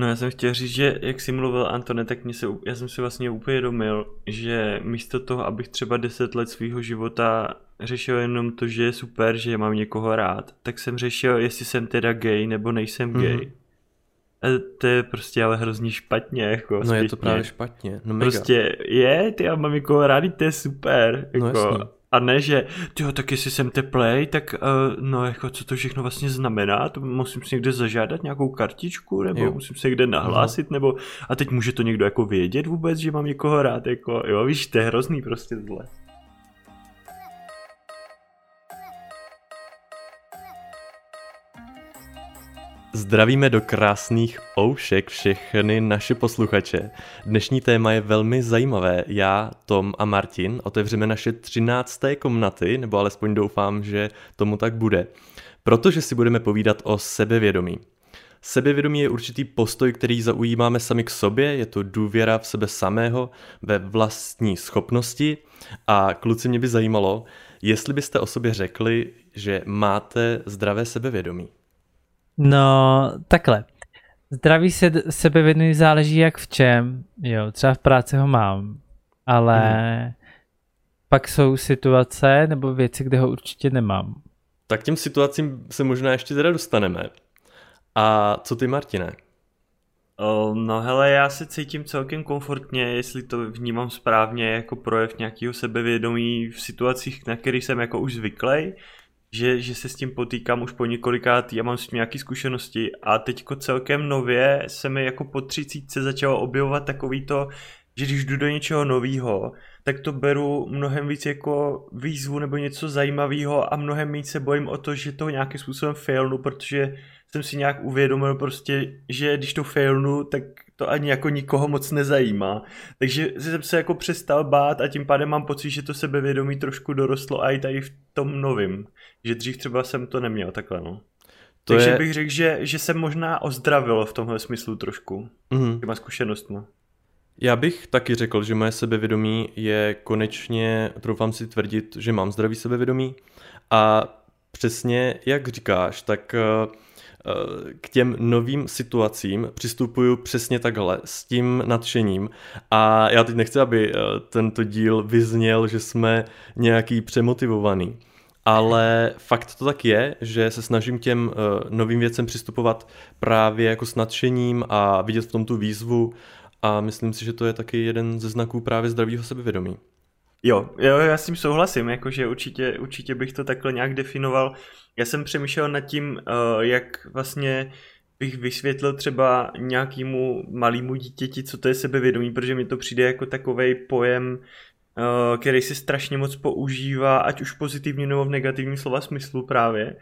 No já jsem chtěl říct, že jak jsi mluvil Antone, tak mě se, já jsem si vlastně uvědomil, že místo toho, abych třeba 10 let svého života řešil jenom to, že je super, že mám někoho rád, tak jsem řešil, jestli jsem teda gay nebo nejsem mm-hmm. gay. A to je prostě ale hrozně špatně, jako No zpětně. je to právě špatně, no mega. Prostě je, ty já mám někoho rád, to je super, no jako. No a ne, že tyjo, tak jestli jsem teplej, tak uh, no jako co to všechno vlastně znamená, to musím si někde zažádat nějakou kartičku, nebo jo. musím se někde nahlásit, nebo a teď může to někdo jako vědět vůbec, že mám někoho rád, jako jo, víš, to je hrozný prostě tohle. Zdravíme do krásných oušek všechny naše posluchače. Dnešní téma je velmi zajímavé. Já, Tom a Martin otevřeme naše třinácté komnaty, nebo alespoň doufám, že tomu tak bude. Protože si budeme povídat o sebevědomí. Sebevědomí je určitý postoj, který zaujímáme sami k sobě, je to důvěra v sebe samého, ve vlastní schopnosti a kluci mě by zajímalo, jestli byste o sobě řekli, že máte zdravé sebevědomí. No, takhle. Zdraví se, sebevědomí záleží jak v čem. Jo, třeba v práci ho mám, ale hmm. pak jsou situace nebo věci, kde ho určitě nemám. Tak těm situacím se možná ještě teda dostaneme. A co ty, Martine? No hele, já se cítím celkem komfortně, jestli to vnímám správně jako projev nějakého sebevědomí v situacích, na který jsem jako už zvyklý že, že se s tím potýkám už po několikát, já mám s tím nějaké zkušenosti. A teďko celkem nově se mi jako po třicítce začalo objevovat takový to, že když jdu do něčeho nového, tak to beru mnohem víc jako výzvu nebo něco zajímavého a mnohem víc se bojím o to, že to nějakým způsobem failnu, protože jsem si nějak uvědomil prostě, že když to failnu, tak to ani jako nikoho moc nezajímá. Takže jsem se jako přestal bát a tím pádem mám pocit, že to sebevědomí trošku dorostlo a i tady v tom novým. Že dřív třeba jsem to neměl takhle, no. To Takže je... bych řekl, že, že jsem možná ozdravil v tomhle smyslu trošku. Mm-hmm. Těma zkušenostmi. Já bych taky řekl, že moje sebevědomí je konečně, troufám si tvrdit, že mám zdravý sebevědomí a přesně jak říkáš, tak uh, k těm novým situacím přistupuju přesně takhle, s tím nadšením. A já teď nechci, aby eh, tento díl vyzněl, že jsme nějaký přemotivovaný. Ale fakt to tak je, že se snažím těm uh, novým věcem přistupovat právě jako s nadšením a vidět v tom tu výzvu a myslím si, že to je taky jeden ze znaků právě zdravého sebevědomí. Jo, jo, já s tím souhlasím, jakože určitě, určitě bych to takhle nějak definoval. Já jsem přemýšlel nad tím, uh, jak vlastně bych vysvětlil třeba nějakému malému dítěti, co to je sebevědomí, protože mi to přijde jako takový pojem, uh, který se strašně moc používá, ať už pozitivně nebo v negativním slova smyslu právě.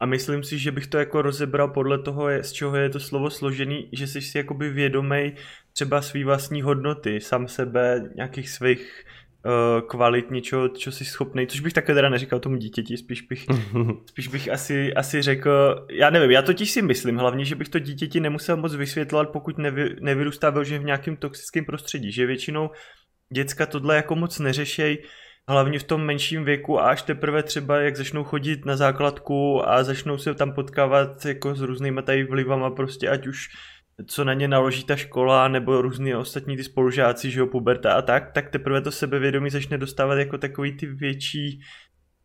A myslím si, že bych to jako rozebral podle toho, z čeho je to slovo složený, že jsi si jakoby vědomej třeba svý vlastní hodnoty, sám sebe, nějakých svých kvalit něčeho, co jsi schopný, což bych také teda neříkal tomu dítěti, spíš bych, spíš bych asi, asi řekl, já nevím, já totiž si myslím hlavně, že bych to dítěti nemusel moc vysvětlovat, pokud nevy, nevyrůstá že v nějakém toxickém prostředí, že většinou děcka tohle jako moc neřešej, hlavně v tom menším věku a až teprve třeba jak začnou chodit na základku a začnou se tam potkávat jako s různýma tady vlivama prostě, ať už co na ně naloží ta škola nebo různý ostatní ty spolužáci, že jo, puberta a tak, tak teprve to sebevědomí začne dostávat jako takový ty větší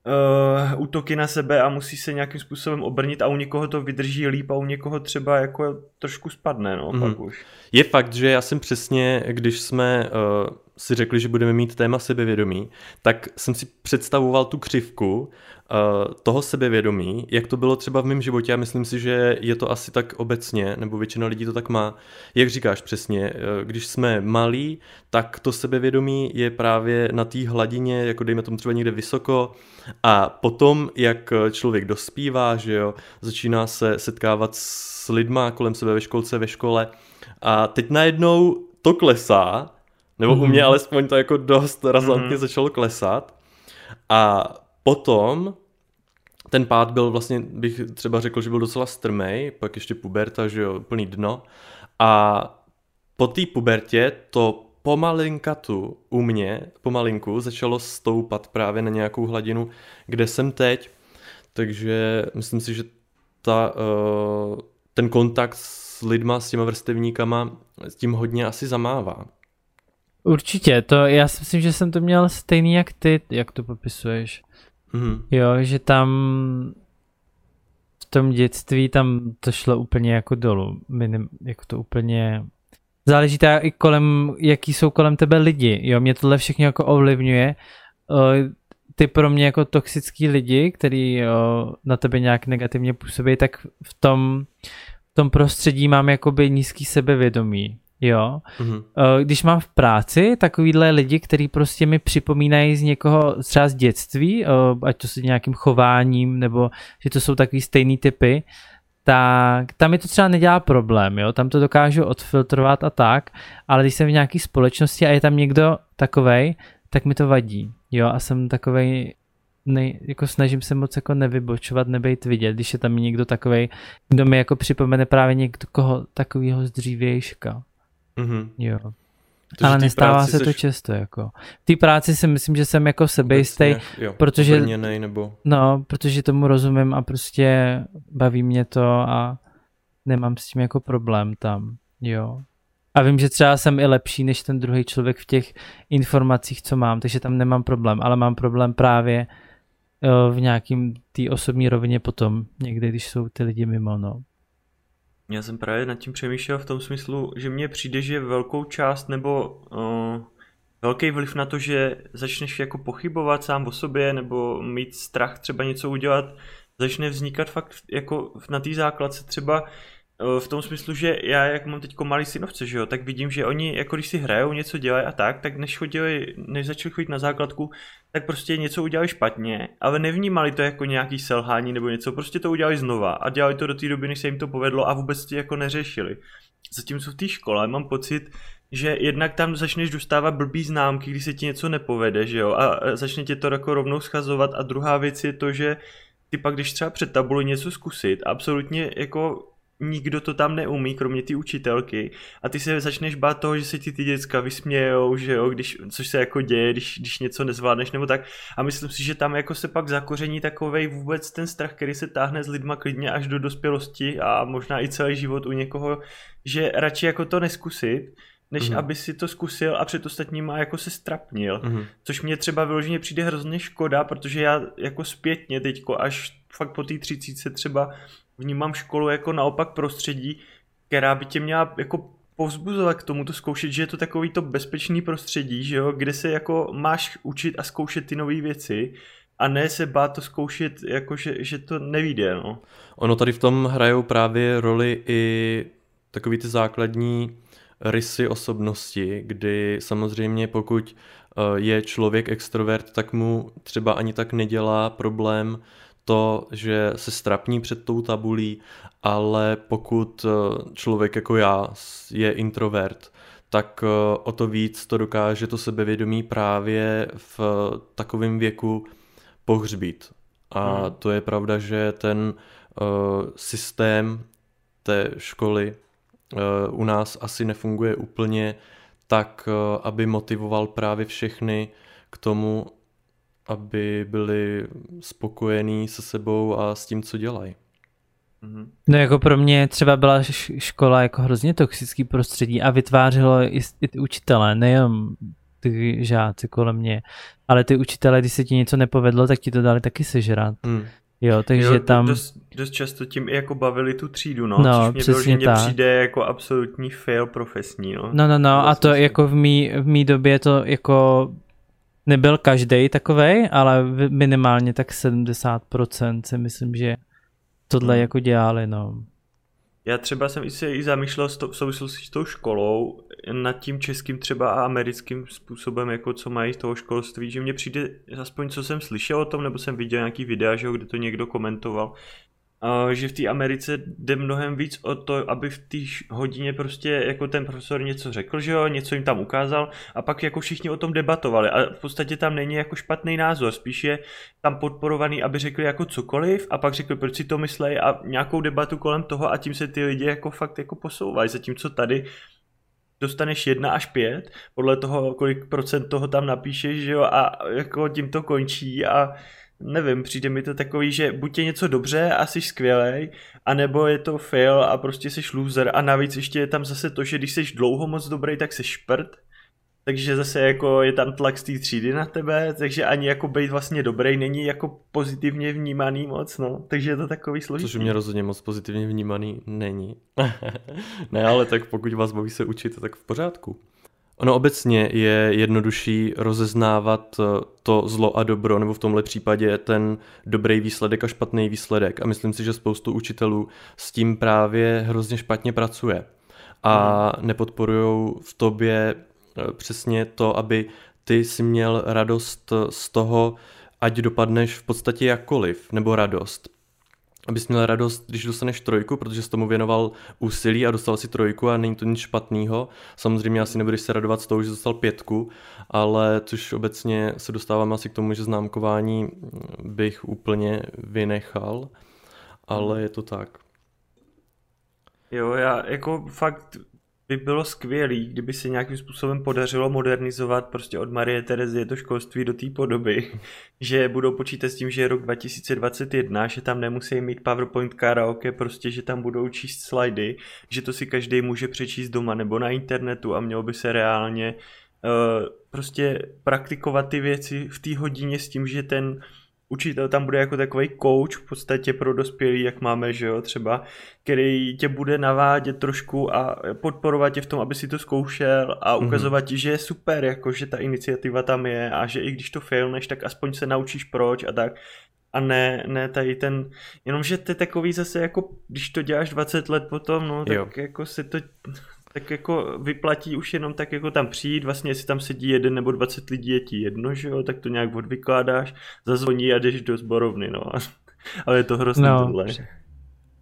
uh, útoky na sebe a musí se nějakým způsobem obrnit a u někoho to vydrží líp a u někoho třeba jako trošku spadne, no, mm. pak už. Je fakt, že já jsem přesně, když jsme uh, si řekli, že budeme mít téma sebevědomí, tak jsem si představoval tu křivku, Eh, toho sebevědomí, jak to bylo třeba v mém životě a myslím si, že je to asi tak obecně, nebo většina lidí to tak má. Jak říkáš přesně, eh, když jsme malí, tak to sebevědomí je právě na té hladině, jako dejme tomu třeba někde vysoko a potom, jak člověk dospívá, že jo, začíná se setkávat s lidma kolem sebe ve školce, ve škole a teď najednou to klesá, nebo u mě mhm. alespoň to jako dost razantně mm-hmm. začalo klesat a Potom ten pád byl vlastně, bych třeba řekl, že byl docela strmej, pak ještě puberta, že jo, plný dno. A po té pubertě to pomalinkatu u mě, pomalinku, začalo stoupat právě na nějakou hladinu, kde jsem teď. Takže myslím si, že ta, uh, ten kontakt s lidma, s těma vrstevníkama, s tím hodně asi zamává. Určitě, to já si myslím, že jsem to měl stejný jak ty, jak to popisuješ. Mhm. Jo, že tam v tom dětství tam to šlo úplně jako dolů. Minim, jako to úplně... Záleží to i kolem, jaký jsou kolem tebe lidi. Jo, mě tohle všechno jako ovlivňuje. Ty pro mě jako toxický lidi, který jo, na tebe nějak negativně působí, tak v tom, v tom prostředí mám jakoby nízký sebevědomí. Jo. Mhm. Eh, Když mám v práci takovýhle lidi, kteří prostě mi připomínají z někoho třeba z dětství, eh, ať to s nějakým chováním, nebo že to jsou takový stejný typy, tak tam mi to třeba nedělá problém, jo, tam to dokážu odfiltrovat a tak, ale když jsem v nějaké společnosti a je tam někdo takovej, tak mi to vadí, jo, a jsem takovej, nej, jako snažím se moc jako nevybočovat, nebejt vidět, když je tam někdo takovej, kdo mi jako připomene právě někoho takového z dřívějška. Mhm. Jo. Takže Ale nestává se to seš často, jako. V té práci si myslím, že jsem jako sebejistý, jo, protože- obrněnej nebo... no, protože tomu rozumím a prostě baví mě to a nemám s tím jako problém tam, jo. A vím, že třeba jsem i lepší než ten druhý člověk v těch informacích, co mám, takže tam nemám problém, ale mám problém právě eh, v nějakým té osobní rovině potom, někdy, když jsou ty lidi mimo, no. Já jsem právě nad tím přemýšlel v tom smyslu, že mně přijde, že velkou část nebo uh, velký vliv na to, že začneš jako pochybovat sám o sobě nebo mít strach třeba něco udělat, začne vznikat fakt jako na té základce třeba v tom smyslu, že já jak mám teď malý synovce, že jo, tak vidím, že oni jako když si hrajou, něco dělají a tak, tak než chodili, než začali chodit na základku, tak prostě něco udělali špatně, ale nevnímali to jako nějaký selhání nebo něco, prostě to udělali znova a dělali to do té doby, než se jim to povedlo a vůbec to jako neřešili. Zatímco v té škole mám pocit, že jednak tam začneš dostávat blbý známky, když se ti něco nepovede, že jo, a začne tě to jako rovnou schazovat a druhá věc je to, že ty pak když třeba před tabuli něco zkusit, absolutně jako nikdo to tam neumí, kromě ty učitelky a ty se začneš bát toho, že se ti ty děcka vysmějou, že jo, když, což se jako děje, když, když něco nezvládneš nebo tak a myslím si, že tam jako se pak zakoření takovej vůbec ten strach, který se táhne s lidma klidně až do dospělosti a možná i celý život u někoho, že radši jako to neskusit, než Mhm. mm. aby si to zkusil a před ostatníma jako se strapnil. Mhm. Což mě třeba vyloženě přijde hrozně škoda, protože já jako zpětně teďko až fakt po té třicíce třeba vnímám školu jako naopak prostředí, která by tě měla jako povzbuzovat k tomu to zkoušet, že je to takový to bezpečný prostředí, že jo, kde se jako máš učit a zkoušet ty nové věci a ne se bát to zkoušet, jako že, že to nevíde, no. Ono tady v tom hrajou právě roli i takový ty základní rysy osobnosti, kdy samozřejmě pokud eh, je člověk extrovert, tak mu třeba ani tak nedělá problém to, že se strapní před tou tabulí, ale pokud eh, člověk jako já je introvert, tak eh, o to víc to dokáže to sebevědomí právě v takovém věku pohřbít. A Hmm. to je pravda, že ten uh, systém té školy uh, u nás asi nefunguje úplně tak, uh, aby motivoval právě všechny k tomu, aby byli spokojení se sebou a s tím, co dělají. Mhm. No jako pro mě třeba byla škola jako hrozně toxický prostředí a vytvářelo i, i ty učitelé, nejenom ty žáci kolem mě, ale ty učitelé, když se ti něco nepovedlo, tak ti to dali taky sežrat. Hmm. Jo, takže Jo, tam... Dost, dost často tím i jako bavili tu třídu, no, No, což mě přesně vyloženě tak. přijde jako absolutní fail profesní, no. No, no, no, a to jako v mý, v mý době to jako nebyl každý takovej, ale minimálně tak 70% si myslím, že tohle Hmm. jako dělali, no. Já třeba jsem i se i zamýšlel s to, v souvislosti s tou školou nad tím českým třeba a americkým způsobem, jako co mají z toho školství, že mně přijde, aspoň co jsem slyšel o tom, nebo jsem viděl nějaký videa, že jo, kde to někdo komentoval, že v té Americe jde mnohem víc o to, aby v té hodině prostě jako ten profesor něco řekl, že jo, něco jim tam ukázal a pak jako všichni o tom debatovali. A v podstatě tam není jako špatný názor, spíš je tam podporovaný, aby řekli jako cokoliv a pak řekli, proč si to myslej? a nějakou debatu kolem toho a tím se ty lidi jako fakt jako posouvají, zatímco tady dostaneš jedna až pět, podle toho, kolik procent toho tam napíšeš, že jo, a jako tím to končí a nevím, přijde mi to takový, že buď je něco dobře a jsi skvělej, anebo je to fail a prostě jsi loser a navíc ještě je tam zase to, že když jsi dlouho moc dobrý, tak jsi šprt, takže zase jako je tam tlak z té třídy na tebe, takže ani jako být vlastně dobrý není jako pozitivně vnímaný moc, no, takže je to takový složitý. Což mě rozhodně moc pozitivně vnímaný není. ne, ale tak pokud vás baví se učit, tak v pořádku. Ono obecně je jednodušší rozeznávat eh, to zlo a dobro, nebo v tomhle případě ten dobrý výsledek a špatný výsledek. A myslím si, že spoustu učitelů s tím právě hrozně špatně pracuje. A hmm. nepodporují v tobě eh, přesně to, aby ty si měl radost z toho, ať dopadneš v podstatě jakkoliv, nebo radost abys měl radost, když dostaneš trojku, protože jsi tomu věnoval úsilí a dostal si trojku a není to nic špatného. Samozřejmě asi nebudeš se radovat z toho, že dostal pětku, ale což obecně se dostávám asi k tomu, že známkování bych úplně vynechal, ale je to tak. Jo, já jako fakt by bylo skvělý, kdyby se nějakým způsobem podařilo modernizovat prostě od Marie Terezie to školství do té podoby, že budou počítat s tím, že je rok 2021, že tam nemusí mít PowerPoint karaoke, prostě, že tam budou číst slajdy, že to si každý může přečíst doma nebo na internetu a mělo by se reálně uh, prostě praktikovat ty věci v té hodině s tím, že ten učitel tam bude jako takový coach v podstatě pro dospělí, jak máme, že jo, třeba, který tě bude navádět trošku a podporovat tě v tom, aby si to zkoušel a mhm. ukazovat mm-hmm. ti, že je super, jako že ta iniciativa tam je a že i když to failneš, tak aspoň se naučíš proč a tak. A ne, ne tady ten, jenomže ty takový zase jako, když to děláš 20 let potom, no, tak jo. jako si to tak jako vyplatí už jenom tak jako tam přijít, vlastně jestli tam sedí jeden nebo 20 lidí, je ti jedno, že jo, tak to nějak odvykládáš, zazvoní a jdeš do zborovny, no. Ale je to hrozně no, tohle.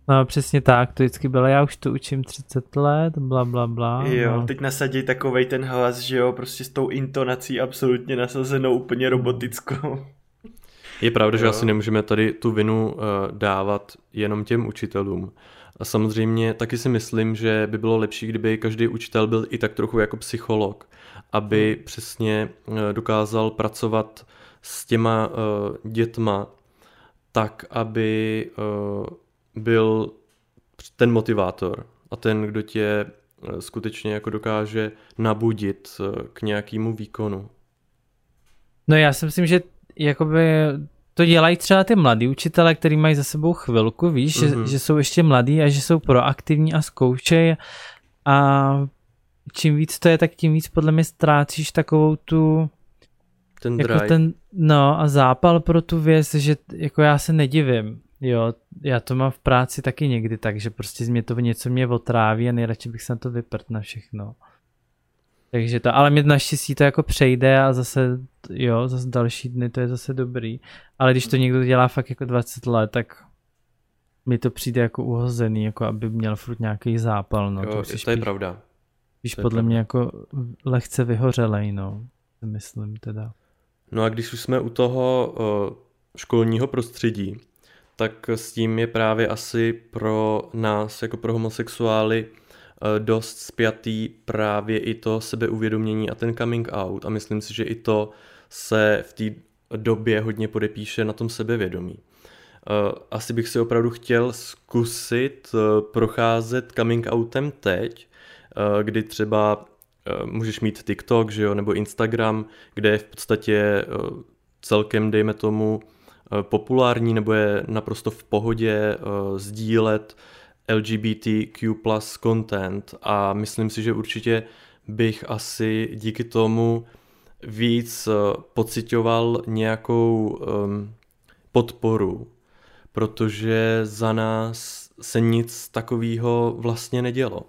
No přesně tak, to vždycky bylo, já už to učím 30 let, bla bla bla. Jo, no. teď nasadí takovej ten hlas, že jo, prostě s tou intonací absolutně nasazenou, úplně robotickou. Je pravda, jo. že asi nemůžeme tady tu vinu uh, dávat jenom těm učitelům. A samozřejmě taky si myslím, že by bylo lepší, kdyby každý učitel byl i tak trochu jako psycholog, aby hmm. přesně eh, dokázal pracovat s těma uh, dětma tak, aby uh, byl ten motivátor a ten, kdo tě skutečně jako dokáže nabudit k nějakému výkonu. No já si myslím, že jakoby to dělají třeba ty mladí učitele, kteří mají za sebou chvilku, víš, mm-hmm. že, mhm. že jsou ještě mladí a že jsou proaktivní a zkoušejí a čím víc to je, tak tím víc podle mě ztrácíš takovou tu ten jako ten, no a zápal pro tu věc, že jako já se nedivím, jo, já to mám v práci taky někdy tak, že prostě mě to něco mě otráví a nejradši bych se na to vyprt na všechno. Takže to, ale mě naštěstí to jako přejde a zase, jo, zase další dny to je zase dobrý. Ale když to někdo dělá fakt jako 20 let, tak mi to přijde jako uhozený, jako aby měl furt nějaký zápal, no. Jo, to, to je pravda. Spíš podle pravda. mě jako lehce vyhořelej, no. Myslím teda. No a když už jsme u toho školního prostředí, tak s tím je právě asi pro nás, jako pro homosexuály, dost spjatý právě i to sebeuvědomění a ten coming out a myslím si, že i to se v té době hodně podepíše na tom sebevědomí. Eh, asi bych si opravdu chtěl zkusit eh, procházet coming outem teď, kdy třeba můžeš mít TikTok, že jo, nebo Instagram, kde je v podstatě celkem, dejme tomu, populární nebo je naprosto v pohodě sdílet LGBTQ plus content a myslím si, že určitě bych asi díky tomu víc eh, pocitoval nějakou um, podporu, protože za nás se nic takového vlastně nedělo.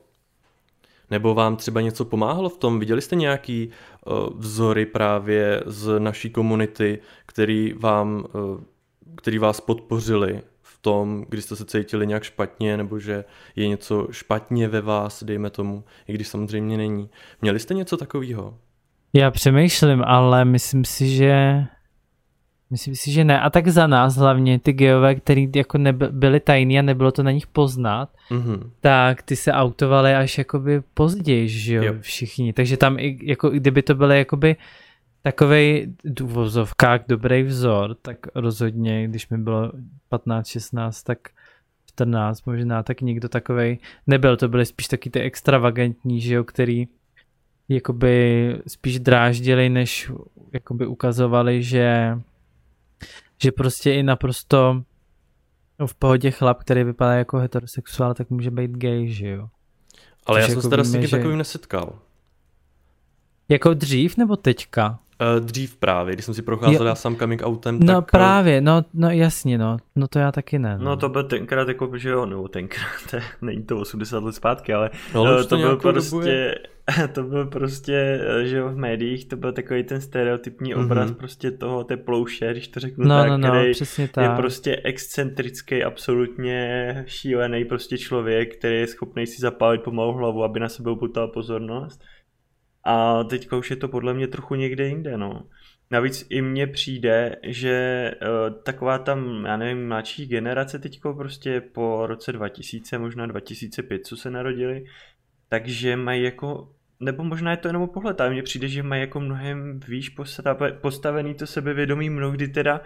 Nebo vám třeba něco pomáhalo v tom? Viděli jste nějaký uh, vzory právě z naší komunity, který, vám, uh, který vás podpořili tom, když jste se cítili nějak špatně, nebo že je něco špatně ve vás, dejme tomu, i když samozřejmě není. Měli jste něco takového? Já přemýšlím, ale myslím si, že Myslím si, že ne. A tak za nás hlavně ty geové, který jako neby, byli tajný a nebylo to na nich poznat, mm-hmm. tak ty se autovali až jakoby později, že jo, jo, všichni. Takže tam i, jako kdyby to byly jakoby takovej důvozovkách dobrý vzor, tak rozhodně, když mi bylo 15, 16, tak 14 možná, tak nikdo takovej nebyl. To byly spíš taky ty extravagantní, že jo, který jakoby spíš dráždili, než jakoby ukazovali, že že prostě i naprosto v pohodě chlap, který vypadá jako heterosexuál, tak může být gay, že jo. Ale Což já jsem se teda s někým že... takovým nesetkal. Jako dřív nebo teďka? Uh, dřív právě, když jsem si procházel jo. já sám coming outem, No tak... Eh, právě, no, no jasně, no, no to já taky ne. No, no to byl tenkrát jako, že jo, no tenkrát, to, není to 80 let zpátky, ale, no, ale to, to byl prostě, to byl prostě, že jo, v médiích, to byl takový ten stereotypní mm-hmm. obraz prostě toho té plouše, když to řeknu no, tak, no, no, který přesně tak. je prostě excentrický, absolutně šílený prostě člověk, který je schopný si zapálit pomalu hlavu, aby na sebe upoutala pozornost. A teďka už je to podle mě trochu někde jinde, no. Navíc i mně přijde, že uh, taková tam, já nevím, mladší generace teďko prostě po roce 2000, možná 2005, co se narodili, takže mají jako, nebo možná je to jenom pohled, ale mně přijde, že mají jako mnohem výš postavený to sebevědomí mnohdy teda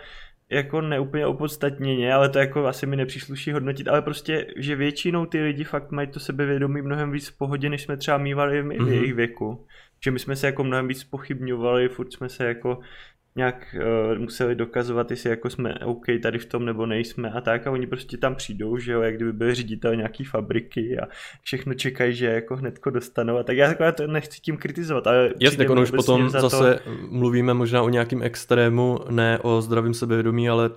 jako neúplně opodstatněně, ale to jako asi mi nepřísluší hodnotit, ale prostě, že většinou ty lidi fakt mají to sebevědomí mnohem víc v pohodě, než jsme třeba mývali my v mm-hmm. jejich věku že my jsme se jako mnohem víc pochybňovali, furt jsme se jako nějak uh, museli dokazovat, jestli jako jsme OK tady v tom nebo nejsme a tak a oni prostě tam přijdou, že jo, jak kdyby byl ředitel nějaký fabriky a všechno čekají, že jako hnedko dostanou a tak já jako to nechci tím kritizovat, ale Jasně, jako už potom za zase to... mluvíme možná o nějakým extrému, ne o zdravém sebevědomí, ale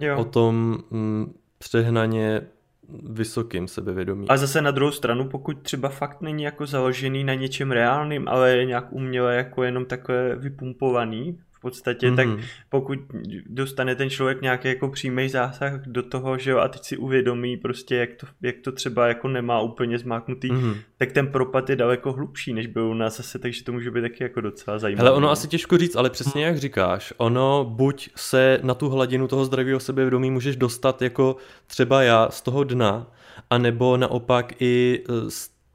jo. o tom mm, přehnaně vysokým sebevědomím. A zase na druhou stranu, pokud třeba fakt není jako založený na něčem reálným, ale je nějak uměle jako jenom takové vypumpovaný, v podstatě, mm-hmm. tak mhm. pokud dostane ten člověk nějaký jako přímý zásah do toho, že jo, a teď si uvědomí prostě, jak to, jak to třeba jako nemá úplně zmáknutý, mm-hmm. tak ten propad je daleko hlubší, než byl u nás zase, takže to může být taky jako docela zajímavé. Ale ono asi těžko říct, ale přesně jak říkáš, ono buď se na tu hladinu toho zdravého sebevědomí můžeš dostat jako třeba já z toho dna, anebo naopak i e,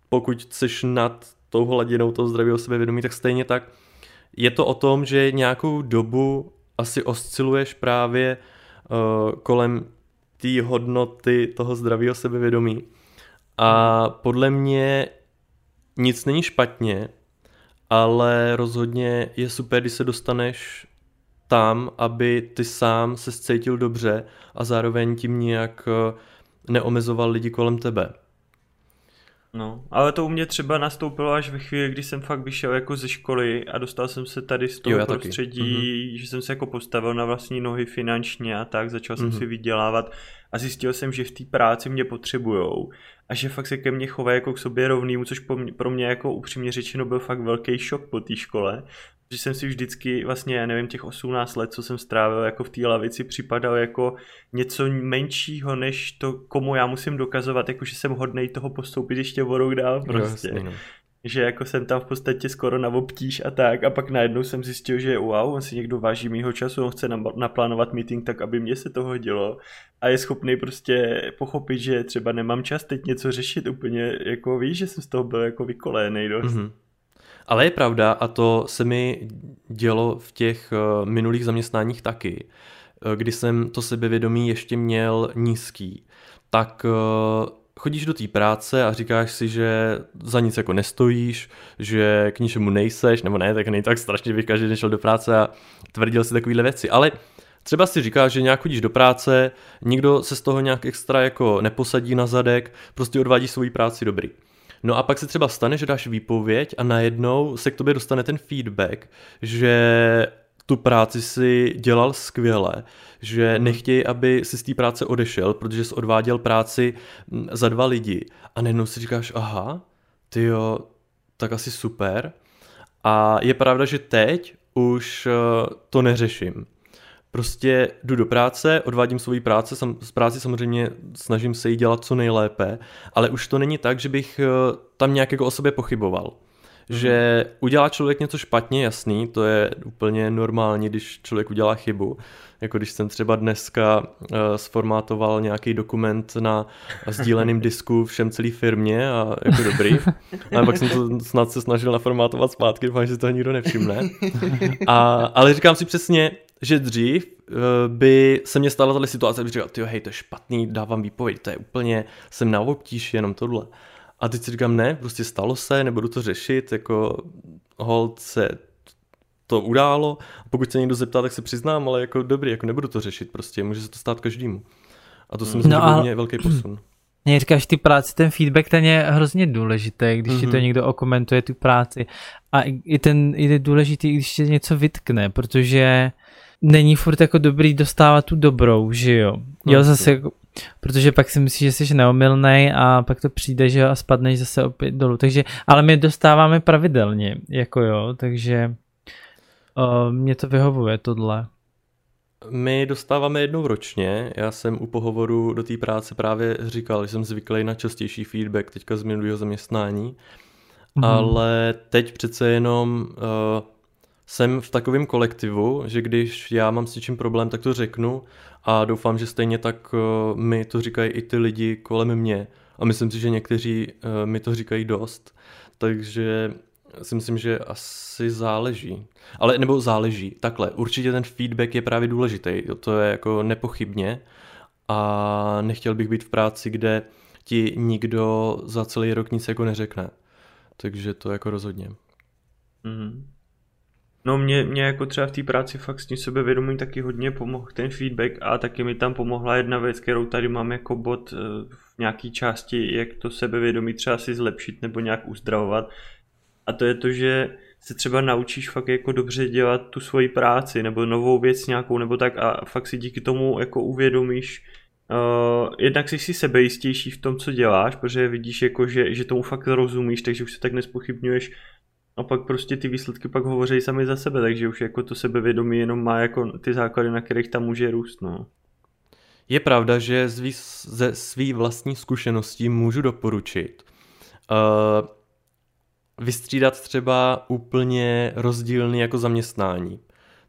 pokud jsi nad tou hladinou toho zdravého sebevědomí, tak stejně tak je to o tom, že nějakou dobu asi osciluješ právě uh, kolem té hodnoty toho zdravého sebevědomí. A podle mě nic není špatně, ale rozhodně je super, když se dostaneš tam, aby ty sám se cítil dobře a zároveň tím nějak eh, neomezoval lidi kolem tebe. No, ale to u mě třeba nastoupilo až ve chvíli, kdy jsem fakt vyšel jako ze školy a dostal jsem se tady z toho jo, prostředí, taky. Mhm. že jsem se jako postavil na vlastní nohy finančně a tak, začal jsem mm-hmm. si vydělávat a zjistil jsem, že v té práci mě potřebujou a že fakt se ke mně chovají jako k sobě rovnýmu, což pro mě jako upřímně řečeno byl fakt velký šok po té škole, že jsem si vždycky vlastně, já nevím, těch 18 let, co jsem strávil jako v té lavici, připadal jako něco menšího, než to, komu já musím dokazovat, jako že jsem hodnej toho postoupit ještě o rok dál prostě. Jasně, no. Že jako jsem tam v podstatě skoro na obtíž a tak a pak najednou jsem zjistil, že wow, on si někdo váží mýho času, on chce naplánovat meeting tak, aby mě se to hodilo a je schopný prostě pochopit, že třeba nemám čas teď něco řešit úplně, jako víš, že jsem z toho byl jako vykolénej dost. Mm-hmm. Ale je pravda, a to se mi dělo v těch uh, minulých zaměstnáních taky, uh, kdy jsem to sebevědomí ještě měl nízký, tak uh, chodíš do té práce a říkáš si, že za nic jako nestojíš, že k ničemu nejseš, nebo ne, tak nej tak strašně bych každý den šel do práce a tvrdil si takovéhle věci, ale Třeba si říkáš, že nějak chodíš do práce, nikdo se z toho nějak extra jako neposadí na zadek, prostě odvádí svoji práci dobrý. No a pak se třeba stane, že dáš výpověď a najednou se k tobě dostane ten feedback, že tu práci si dělal skvěle, že mhm. nechtějí, aby si z té práce odešel, protože jsi odváděl práci za dva lidi. A najednou si říkáš, aha, ty jo, tak asi super. A je pravda, že teď už eh, to neřeším. Prostě jdu do práce, odvádím svoji práci, sam, z práci samozřejmě snažím se jí dělat co nejlépe, ale už to není tak, že bych eh, tam nějak jako o sobě pochyboval. Že udělá člověk něco špatně, jasný, to je úplně normální, když člověk udělá chybu. Jako když jsem třeba dneska uh, sformátoval nějaký dokument na sdíleném disku všem celý firmě a jako dobrý. A pak jsem to snad se snažil naformátovat zpátky, doufám, že to nikdo nevšimne. A, ale říkám si přesně, že dřív uh, by se mě stala tato situace, bych říkal, ty hej, to je špatný, dávám výpověď, to je úplně, jsem na obtíž, jenom tohle. A teď si říkám, ne, prostě stalo se, nebudu to řešit, jako hold se to událo. Pokud se někdo zeptá, tak se přiznám, ale jako dobrý, jako nebudu to řešit prostě, může se to stát každému. A to si myslím, no že byl mě velký posun. Mě říkáš, ty práci, ten feedback, ten je hrozně důležitý, když mm-hmm. ti to mhm. někdo okomentuje, tu práci. A i ten je důležitý, když ti něco vytkne, protože není furt jako dobrý dostávat tu dobrou, že jo. No, jo, zase jako, protože pak si myslíš, že jsi neomylný a pak to přijde, že jo, a spadneš zase opět dolů. Takže, ale my dostáváme pravidelně, jako jo, takže uh, mě to vyhovuje tohle. My dostáváme jednou ročně, já jsem u pohovoru do té práce právě říkal, že jsem zvyklý na častější feedback teďka z minulého zaměstnání, mm. ale teď přece jenom uh, jsem v takovém kolektivu, že když já mám s něčím problém, tak to řeknu a doufám, že stejně tak uh, mi to říkají i ty lidi kolem mě a myslím si, že někteří uh, mi to říkají dost, takže si myslím, že asi záleží. Ale nebo záleží. Takhle, určitě ten feedback je právě důležitý, to je jako nepochybně a nechtěl bych být v práci, kde ti nikdo za celý rok nic jako neřekne. Takže to jako rozhodně. Mm-hmm. No mě, mě jako třeba v té práci fakt s tím sebevědomím taky hodně pomohl ten feedback a taky mi tam pomohla jedna věc, kterou tady mám jako bod eh, v nějaké části, jak to sebevědomí třeba si zlepšit nebo nějak uzdravovat. A to je to, že se třeba naučíš fakt jako dobře dělat tu svoji práci nebo novou věc nějakou nebo tak a fakt si díky tomu jako uvědomíš, Uh, jednak jsi si sebejistější v tom, co děláš, protože vidíš, jako, že, že tomu fakt rozumíš, takže už se tak nespochybňuješ a pak prostě ty výsledky pak hovoří sami za sebe, takže už jako to sebevědomí jenom má jako ty základy, na kterých tam může růst, no. Je pravda, že ze svý vlastní zkušeností můžu doporučit uh, vystřídat třeba úplně rozdílný jako zaměstnání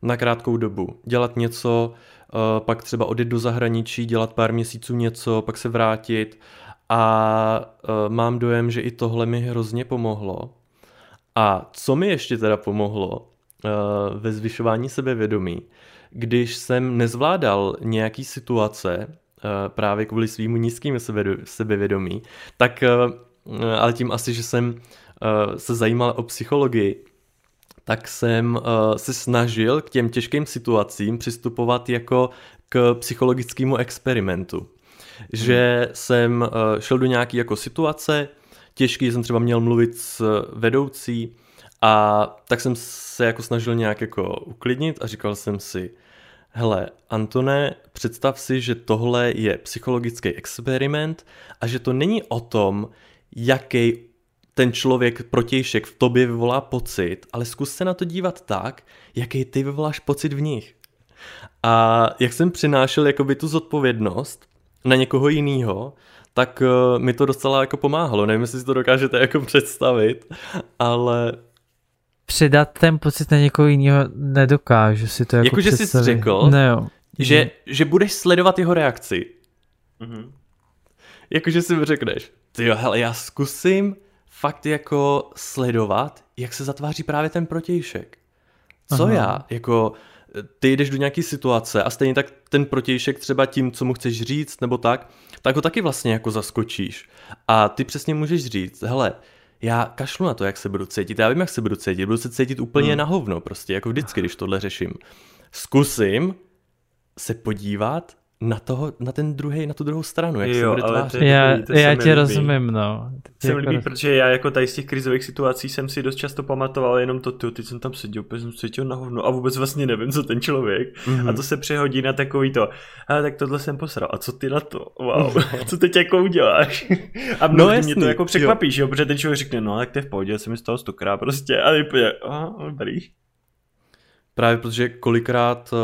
na krátkou dobu. Dělat něco, uh, pak třeba odjet do zahraničí, dělat pár měsíců něco, pak se vrátit a uh, mám dojem, že i tohle mi hrozně pomohlo a co mi ještě teda pomohlo uh, ve zvyšování sebevědomí, když jsem nezvládal nějaký situace, uh, právě kvůli svýmu nízkému sebevědomí, tak, uh, ale tím asi, že jsem se zajímal o psychologii, tak jsem se snažil k těm těžkým situacím přistupovat jako k psychologickému experimentu. Hmm. Že jsem šel do nějaké jako situace, těžký, jsem třeba měl mluvit s vedoucí a tak jsem se jako snažil nějak jako uklidnit a říkal jsem si, hele, Antone, představ si, že tohle je psychologický experiment a že to není o tom, jaký ten člověk protějšek v tobě vyvolá pocit, ale zkus se na to dívat tak, jaký ty vyvoláš pocit v nich. A jak jsem přinášel jakoby tu zodpovědnost na někoho jiného, tak uh, mi to docela jako pomáhalo. Nevím, jestli si to dokážete jako představit, ale... Předat ten pocit na někoho jiného nedokážu si to jako Jakože jsi řekl, ne, jo. Že, že budeš sledovat jeho reakci. Mm-hmm. Jakože si mi řekneš, ty jo, hele, já zkusím fakt jako sledovat, jak se zatváří právě ten protějšek. Co Aha. já? Jako ty jdeš do nějaké situace a stejně tak ten protějšek třeba tím, co mu chceš říct nebo tak, tak ho taky vlastně jako zaskočíš. A ty přesně můžeš říct, hele, já kašlu na to, jak se budu cítit, já vím, jak se budu cítit, budu se cítit úplně hmm. na hovno, prostě jako vždycky, když tohle řeším. Zkusím se podívat na, toho, na ten druhý, na tu druhou stranu, jak jo, se bude tvářit. Já, to já ti rozumím, no. To se mi líbí, protože já jako tady z těch krizových situací jsem si dost často pamatoval jenom to, ty, teď jsem tam seděl, úplně jsem cítil na hovno a vůbec vlastně nevím, co ten člověk. Mm-hmm. A to se přehodí na takový to, a tak tohle jsem posral, a co ty na to? Wow, co teď jako uděláš? A mnohdy no, jasný, mě to jako překvapí, jo. protože ten člověk řekne, no tak to je v pohodě, jsem mi stalo stokrát prostě, a úplně, oh, dobrý. Právě protože kolikrát uh,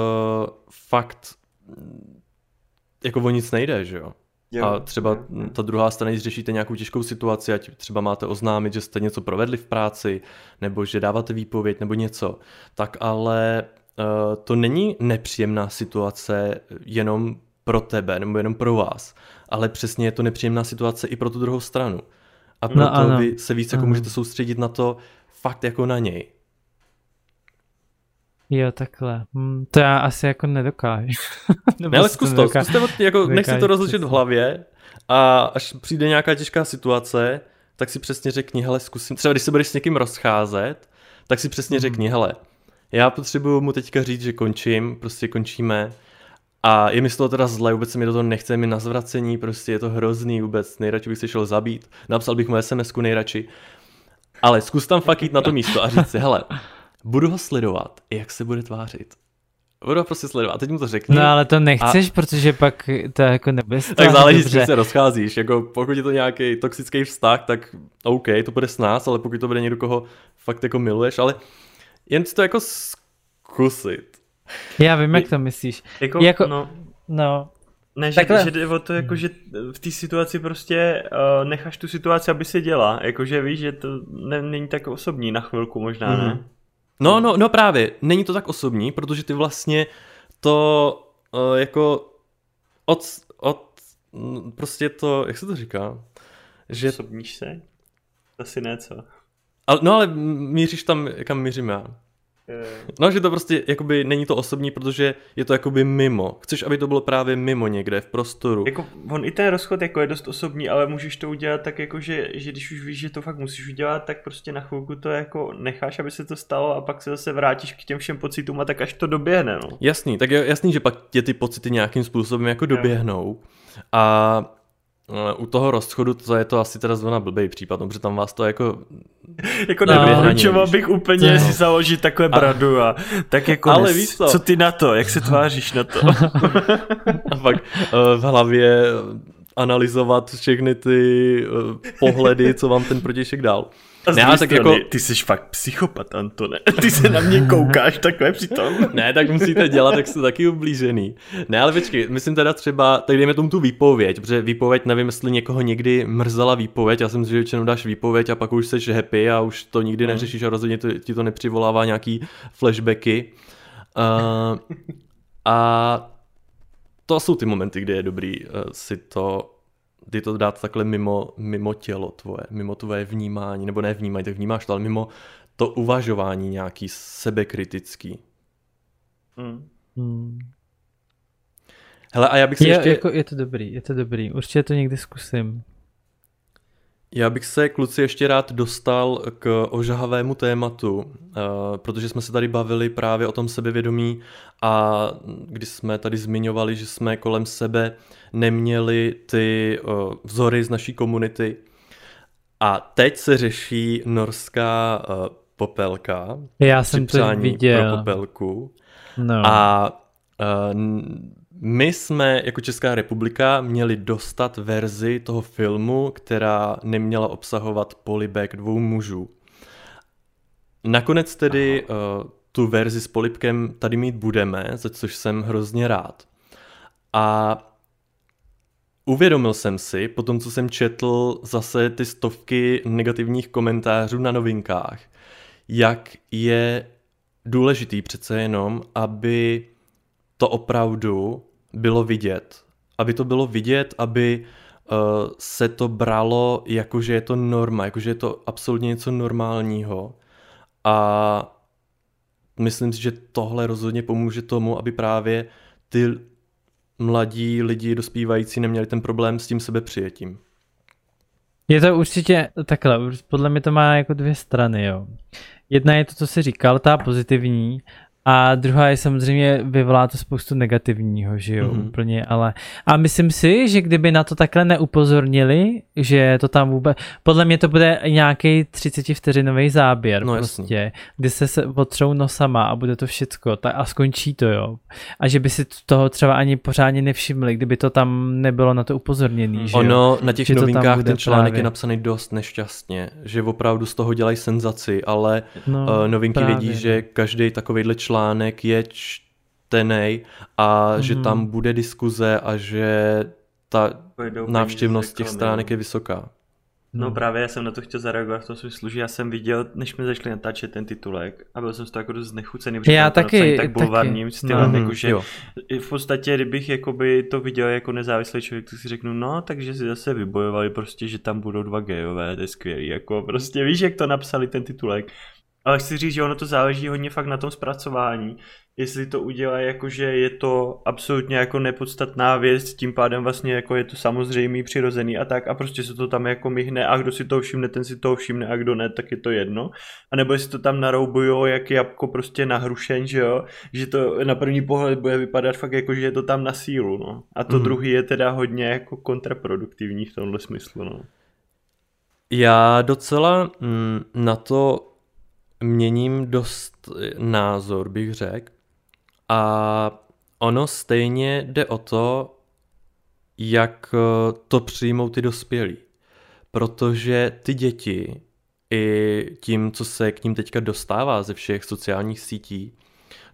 fakt jako o nic nejde, že jo? Jo, a třeba jo. ta druhá strana, když řešíte nějakou těžkou situaci, ať třeba máte oznámit, že jste něco provedli v práci, nebo že dáváte výpověď, nebo něco, tak ale uh, to není nepříjemná situace jenom pro tebe, nebo jenom pro vás, ale přesně je to nepříjemná situace i pro tu druhou stranu. A no proto no, vy se víc jako můžete soustředit na to fakt jako na něj. Jo, takhle. Hm, to já asi jako nedokážu. ne, ale zkus to, zkuste, jako, nech si to rozlišit v hlavě a až přijde nějaká těžká situace, tak si přesně řekni, hele, zkusím, třeba když se budeš s někým rozcházet, tak si přesně hmm. řekni, hele, já potřebuju mu teďka říct, že končím, prostě končíme a je mi z toho teda zle, vůbec se mi do toho nechce, mi na zvracení, prostě je to hrozný vůbec, nejradši bych se šel zabít, napsal bych mu sms nejradši, ale zkus tam fakt jít na to místo a říct si, hele, budu ho sledovat, jak se bude tvářit. Budu ho prostě sledovat. A teď mu to řekni. No ale to nechceš, a... protože pak to jako nebude Tak záleží, s se rozcházíš. Jako pokud je to nějaký toxický vztah, tak OK, to bude s nás, ale pokud to bude někdo, koho fakt jako miluješ, ale jen si to jako zkusit. Já vím, jak to myslíš. Jako, jako no, no, ne, že, Takhle. že jde o to, jako, že v té situaci prostě uh, necháš tu situaci, aby se děla. Jakože víš, že to ne, není tak osobní na chvilku možná, mm. ne? No, no, no právě, není to tak osobní, protože ty vlastně to uh, jako od, od, prostě to, jak se to říká? Že... Osobníš se? Asi ne, co? Ale, no ale míříš tam, kam mířím já. No, že to prostě jakoby není to osobní, protože je to jakoby mimo. Chceš, aby to bylo právě mimo někde, v prostoru. Jako, on i ten rozchod jako je dost osobní, ale můžeš to udělat tak jako, že, že když už víš, že to fakt musíš udělat, tak prostě na chvilku to jako necháš, aby se to stalo a pak se zase vrátíš k těm všem pocitům a tak až to doběhne, no. Jasný, tak je jasný, že pak tě ty pocity nějakým způsobem jako doběhnou. A u toho rozchodu to je to asi teda zrovna blbý případ, protože tam vás to jako... jako no, nevyhručoval bych úplně no. si založit takové bradu a tak jako Ale víš co? co ty na to, jak se tváříš na to? a pak uh, v hlavě analyzovat všechny ty pohledy, co vám ten protějšek dal. A ne, tak strany, jako... ty jsi fakt psychopat, Antone. Ty se na mě koukáš takhle přitom. ne, tak musíte dělat, jak jste taky ublížený. Ne, ale počkej, myslím teda třeba, tak dejme tomu tu výpověď, protože výpověď, nevím, jestli někoho někdy mrzela výpověď, já jsem si, většinou dáš výpověď a pak už jsi happy a už to nikdy mm. neřešíš a rozhodně to, ti to nepřivolává nějaký flashbacky. Uh, a to jsou ty momenty, kdy je dobrý uh, si to ty to dát takhle mimo, mimo tělo tvoje, mimo tvoje vnímání, nebo ne vnímání, tak vnímáš to, ale mimo to uvažování nějaký sebekritický. Mm. Hmm. Hele, a já bych se je, ještě... Jako, je to dobrý, je to dobrý, určitě to někdy zkusím. Já bych se, kluci, ještě rád dostal k ožahavému tématu, uh, protože jsme se tady bavili právě o tom sebevědomí a když jsme tady zmiňovali, že jsme kolem sebe neměli ty uh, vzory z naší komunity a teď se řeší norská uh, popelka. Já jsem to viděl. Pro popelku. No. A my jsme jako Česká republika měli dostat verzi toho filmu, která neměla obsahovat polibek dvou mužů. Nakonec tedy uh, tu verzi s polibkem tady mít budeme, za což jsem hrozně rád. A uvědomil jsem si, po tom, co jsem četl zase ty stovky negativních komentářů na novinkách, jak je důležitý přece jenom, aby to opravdu bylo vidět. Aby to bylo vidět, aby uh, se to bralo jako, že je to norma, jako, že je to absolutně něco normálního. A myslím si, že tohle rozhodně pomůže tomu, aby právě ty mladí lidi dospívající neměli ten problém s tím sebepřijetím. Je to určitě takhle, podle mě to má jako dvě strany, jo. Jedna je to, co jsi říkal, ta pozitivní, a druhá je samozřejmě vyvolá to spoustu negativního, že jo, mm-hmm. úplně, ale a myslím si, že kdyby na to takhle neupozornili, že to tam vůbec, podle mě to bude nějaký 30 vteřinový záběr no, prostě, jasný. kdy se, se potřou nosama a bude to všecko tak a skončí to, jo. A že by si toho třeba ani pořádně nevšimli, kdyby to tam nebylo na to upozorněný, že Ono jo? na těch že novinkách ten článek právě. je napsaný dost nešťastně, že opravdu z toho dělají senzaci, ale no, uh, novinky právě. vědí, že každý takovýhle článek článek je čtený a mm-hmm. že mhm. tam bude diskuze a že ta návštěvnost těch stránek je vysoká. No hmm. právě já jsem na to chtěl zareagovat v tom smyslu, že já jsem viděl, než jsme začali natáčet ten titulek a byl jsem z toho jako dost nechucený, protože já taky, tak bulvárním stylem, no, jakože v podstatě, kdybych jakoby to viděl jako nezávislý člověk, tak si řeknu, no, takže si zase vybojovali prostě, že tam budou dva gejové, to je skvělý, jako prostě víš, jak to napsali ten titulek. Ale chci říct, že ono to záleží hodně fakt na tom zpracování, jestli to udělá jako, že je to absolutně jako nepodstatná věc, tím pádem vlastně jako je to samozřejmý, přirozený a tak a prostě se to tam jako myhne a kdo si to všimne, ten si to všimne a kdo ne, tak je to jedno. A nebo jestli to tam naroubujou jak jabko prostě na hrušeň, že jo, že to na první pohled bude vypadat fakt jako, že je to tam na sílu, no. A to mm. druhý je teda hodně jako kontraproduktivní v tomhle smyslu, no. Já docela mm, na to měním dost názor, bych řekl. A ono stejně jde o to, jak eh, to přijmou ty dospělí. Protože ty děti i tím, co se k ním teďka dostává ze všech sociálních sítí,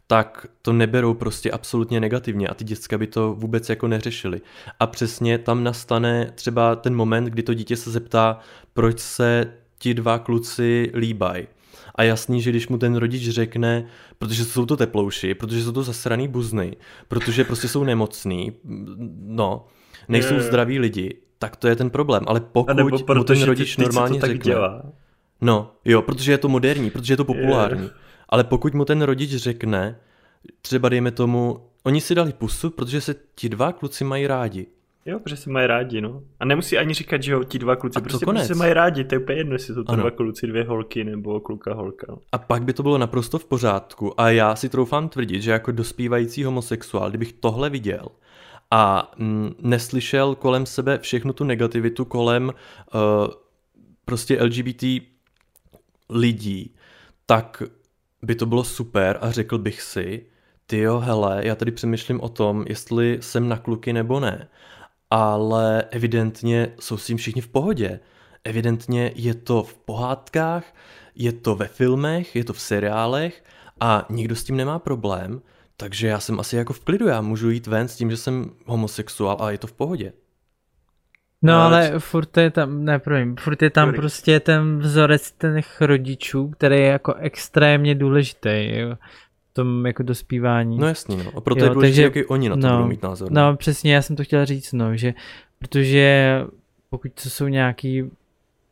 tak to neberou prostě absolutně negativně a ty děcka by to vůbec jako neřešili. A přesně tam nastane třeba ten moment, kdy to dítě se zeptá, proč se ti dva kluci líbají. A jasný, že když mu ten rodič řekne, protože jsou to teplouši, protože jsou to zasraný buzny, protože prostě jsou nemocný, no, nejsou je. zdraví lidi, tak to je ten problém. Ale pokud mu ten rodič ty, normálně to řekne, dělá. no, jo, protože je to moderní, protože je to populární, je. ale pokud mu ten rodič řekne, třeba dejme tomu, oni si dali pusu, protože se ti dva kluci mají rádi. Jo, protože se mají rádi, no. A nemusí ani říkat, že jo, ti dva kluci, a prostě, prostě se mají rádi, to je úplně jedno, jestli jsou to ano. dva kluci, dvě holky nebo kluka holka. No. A pak by to bylo naprosto v pořádku a já si troufám tvrdit, že jako dospívající homosexuál, kdybych tohle viděl a mm, neslyšel kolem sebe všechnu tu negativitu kolem uh, prostě LGBT lidí, tak by to bylo super a řekl bych si, ty jo, hele, já tady přemýšlím o tom, jestli jsem na kluky nebo ne ale evidentně jsou s tím všichni v pohodě. Evidentně je to v pohádkách, je to ve filmech, je to v seriálech a nikdo s tím nemá problém, takže já jsem asi jako v klidu, já můžu jít ven s tím, že jsem homosexuál a je to v pohodě. No, ale furt je tam, ne, promiň, furt je tam prostě ten vzorec těch rodičů, který je jako extrémně důležitý. Jo tom jako dospívání. No jasně, no. A proto jo, je důležité, jaký oni na to no, budou mít názor. No. no přesně, já jsem to chtěl říct, no, že protože pokud to jsou nějaký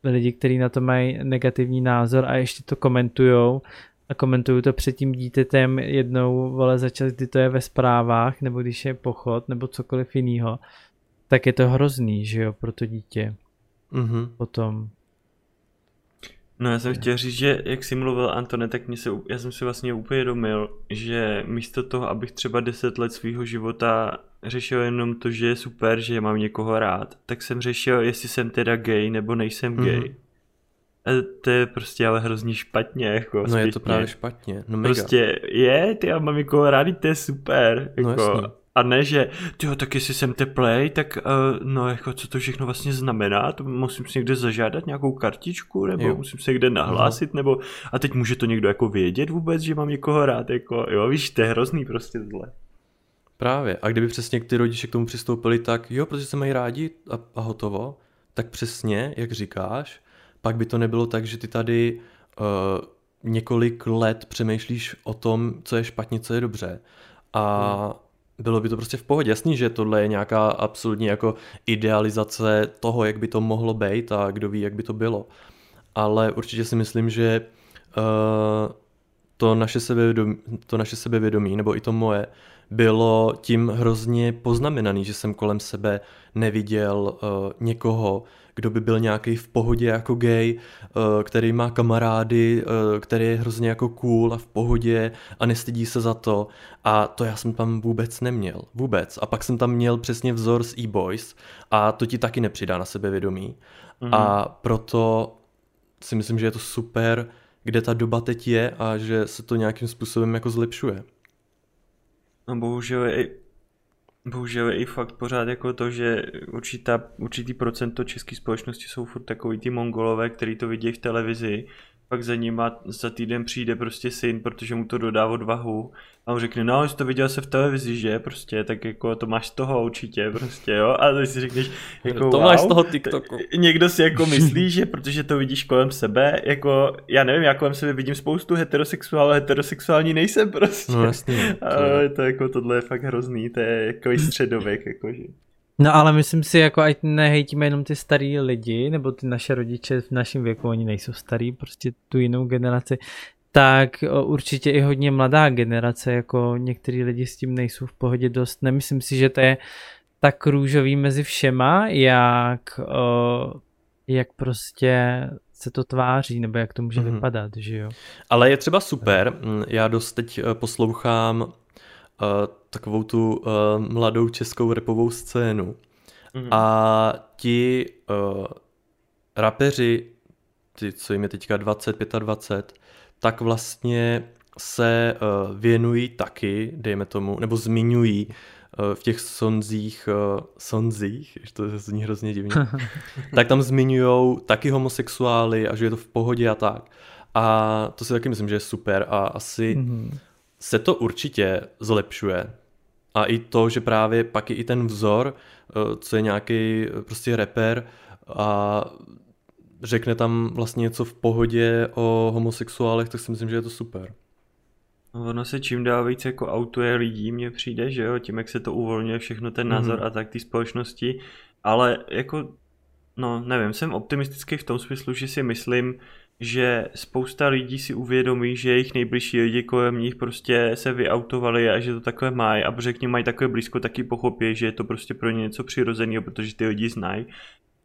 lidi, kteří na to mají negativní názor a ještě to komentujou a komentují to před tím dítětem jednou, vole, za čas, kdy to je ve zprávách, nebo když je pochod, nebo cokoliv jiného, tak je to hrozný, že jo, pro to dítě. Mm-hmm. Potom. No já jsem chtěl říct, že jak jsi mluvil Antone, tak mě se, já jsem si vlastně uvědomil, že místo toho, abych třeba 10 let svého života řešil jenom to, že je super, že mám někoho rád, tak jsem řešil, jestli jsem teda gay nebo nejsem gay. Mm-hmm. A to je prostě ale hrozně špatně, jako No zpětně. je to právě špatně, no mega. Prostě je, ty já mám někoho rád, to je super, no jako. No a ne, že tyjo, tak jestli jsem teplej, tak uh, no jako co to všechno vlastně znamená, to musím si někde zažádat nějakou kartičku, nebo jo. musím se někde nahlásit, nebo a teď může to někdo jako vědět vůbec, že mám někoho rád, jako jo, víš, to je hrozný prostě tohle. Právě, a kdyby přesně ty rodiče k tomu přistoupili tak, jo, protože se mají rádi a, a hotovo, tak přesně, jak říkáš, pak by to nebylo tak, že ty tady uh, několik let přemýšlíš o tom, co je špatně, co je dobře. A hmm bylo by to prostě v pohodě. Jasný, že tohle je nějaká absolutní jako idealizace toho, jak by to mohlo být a kdo ví, jak by to bylo. Ale určitě si myslím, že uh, to, naše sebevědomí, to naše sebevědomí, nebo i to moje, bylo tím hrozně poznamenaný, že jsem kolem sebe neviděl uh, někoho, kdo by byl nějaký v pohodě jako gay, uh, který má kamarády, uh, který je hrozně jako cool a v pohodě a nestydí se za to. A to já jsem tam vůbec neměl. Vůbec. A pak jsem tam měl přesně vzor z e-boys a to ti taky nepřidá na sebevědomí. Mm. A proto si myslím, že je to super, kde ta doba teď je a že se to nějakým způsobem jako zlepšuje. No bohužel je, bohužel je i fakt pořád jako to, že určitá, určitý procento české společnosti jsou furt takový ty mongolové, který to vidí v televizi, pak za ním za týden přijde prostě syn, protože mu to dodá odvahu a on řekne, no, jsi to viděl se v televizi, že, prostě, tak jako to máš z toho určitě, prostě, jo, a ty si řekneš, jako To wow, máš z toho TikToku. Někdo si jako myslí, že protože to vidíš kolem sebe, jako, já nevím, já kolem sebe vidím spoustu heterosexuálů, heterosexuální nejsem prostě. No jasně. A to jako tohle je fakt hrozný, to je jako středověk, jakože. No ale myslím si, jako ať nehejtíme jenom ty starý lidi, nebo ty naše rodiče v našem věku, oni nejsou starý, prostě tu jinou generaci, tak určitě i hodně mladá generace, jako některý lidi s tím nejsou v pohodě dost. Nemyslím si, že to je tak růžový mezi všema, jak, jak prostě se to tváří, nebo jak to může mm-hmm. vypadat, že jo. Ale je třeba super, já dost teď e, poslouchám takovou tu uh, mladou českou repovou scénu. Mm-hmm. A ti uh, rapeři, ty, co jim je teďka 20, 25, tak vlastně se uh, věnují taky, dejme tomu, nebo zmiňují uh, v těch sonzích, uh, sonzích, to zní hrozně divně, tak tam zmiňují taky homosexuály a že je to v pohodě a tak. A to si taky myslím, že je super a asi mm-hmm se to určitě zlepšuje. A i to, že právě pak je i ten vzor, eh, co je nějaký eh, prostě rapper a řekne tam vlastně něco v pohodě o homosexuálech, tak si myslím, že je to super. No, ono se čím dál víc jako autuje lidí, mně přijde, že jo, tím jak se to uvolňuje všechno ten názor mm-hmm. a tak ty společnosti, ale jako, no nevím, jsem optimistický v tom smyslu, že si myslím, že spousta lidí si uvědomí, že jejich nejbližší lidi kolem nich prostě se vyautovali a že to takové mají a protože k ním mají takové blízko, taky pochopí, že je to prostě pro ně něco přirozeného, protože ty lidi znají.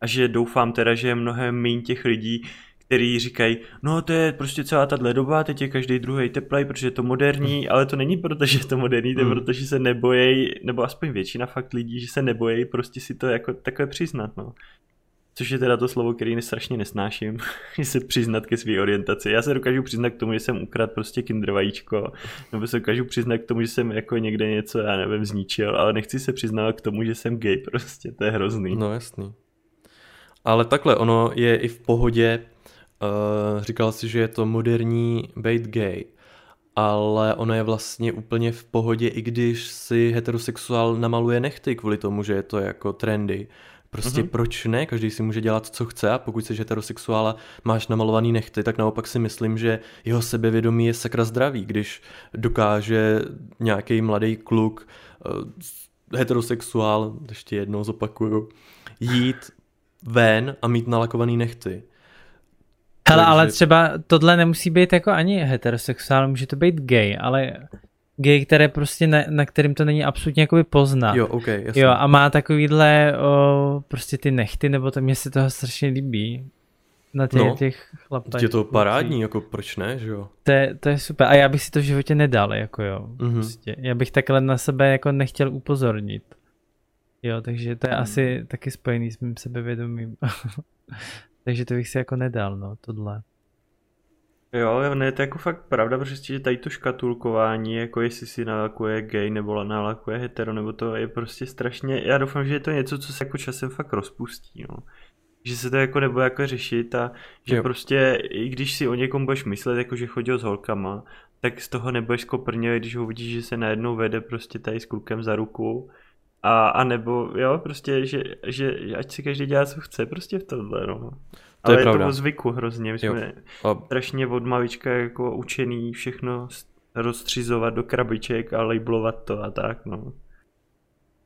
A že doufám teda, že je mnohem méně těch lidí, který říkají, no to je prostě celá ta doba, teď je každý druhý teplej, protože je to moderní, hmm. ale to není proto, že je to moderní, to je hmm. proto, že se nebojí, nebo aspoň většina fakt lidí, že se nebojí prostě si to jako takové přiznat, no. Což je teda to slovo, který strašně nesnáším, že se přiznat ke své orientaci. Já se dokážu přiznat k tomu, že jsem ukradl prostě kinder vajíčko, nebo se dokážu přiznat k tomu, že jsem jako někde něco, já nevím, zničil, ale nechci se přiznat k tomu, že jsem gay prostě, to je hrozný. No jasný. Ale takhle, ono je i v pohodě, uh, říkal si, že je to moderní být gay, ale ono je vlastně úplně v pohodě, i když si heterosexuál namaluje nechty kvůli tomu, že je to jako trendy. Prostě mm-hmm. proč ne? Každý si může dělat, co chce a pokud jsi heterosexuál a máš namalovaný nechty, tak naopak si myslím, že jeho sebevědomí je sakra zdravý, když dokáže nějaký mladý kluk, uh, heterosexuál, ještě jednou zopakuju, jít ven a mít nalakovaný nechty. Hele, Takže... ale třeba tohle nemusí být jako ani heterosexuál, může to být gay, ale gay, které prostě na, na kterým to není absolutně jakoby poznat. Jo, ok, jasně. Jo, a má takovýhle o, prostě ty nechty, nebo to mě se toho strašně líbí. Na těch, no, těch chlapech. Je to parádní, jako proč ne, že jo? To je, to je super. A já bych si to v životě nedal, jako jo. Mm-hmm. Prostě. Já bych takhle na sebe jako nechtěl upozornit. Jo, takže to je mm. asi taky spojený s mým sebevědomím. takže to bych si jako nedal, no, tohle. Jo, ne, to je jako fakt pravda, protože že tady to škatulkování, jako jestli si nalakuje gay nebo nalakuje hetero, nebo to je prostě strašně, já doufám, že je to něco, co se jako časem fakt rozpustí, no. Že se to jako nebude jako řešit a že jo. prostě, i když si o někom budeš myslet, jako že chodil s holkama, tak z toho nebudeš skoprně, když ho vidíš, že se najednou vede prostě tady s klukem za ruku, a, a nebo, jo, prostě, že, že ať si každý dělá, co chce, prostě v tomhle, no. To Ale je, je to o zvyku hrozně, my jsme a... strašně od malička jako učený všechno rozstřizovat do krabiček a labelovat to a tak, no.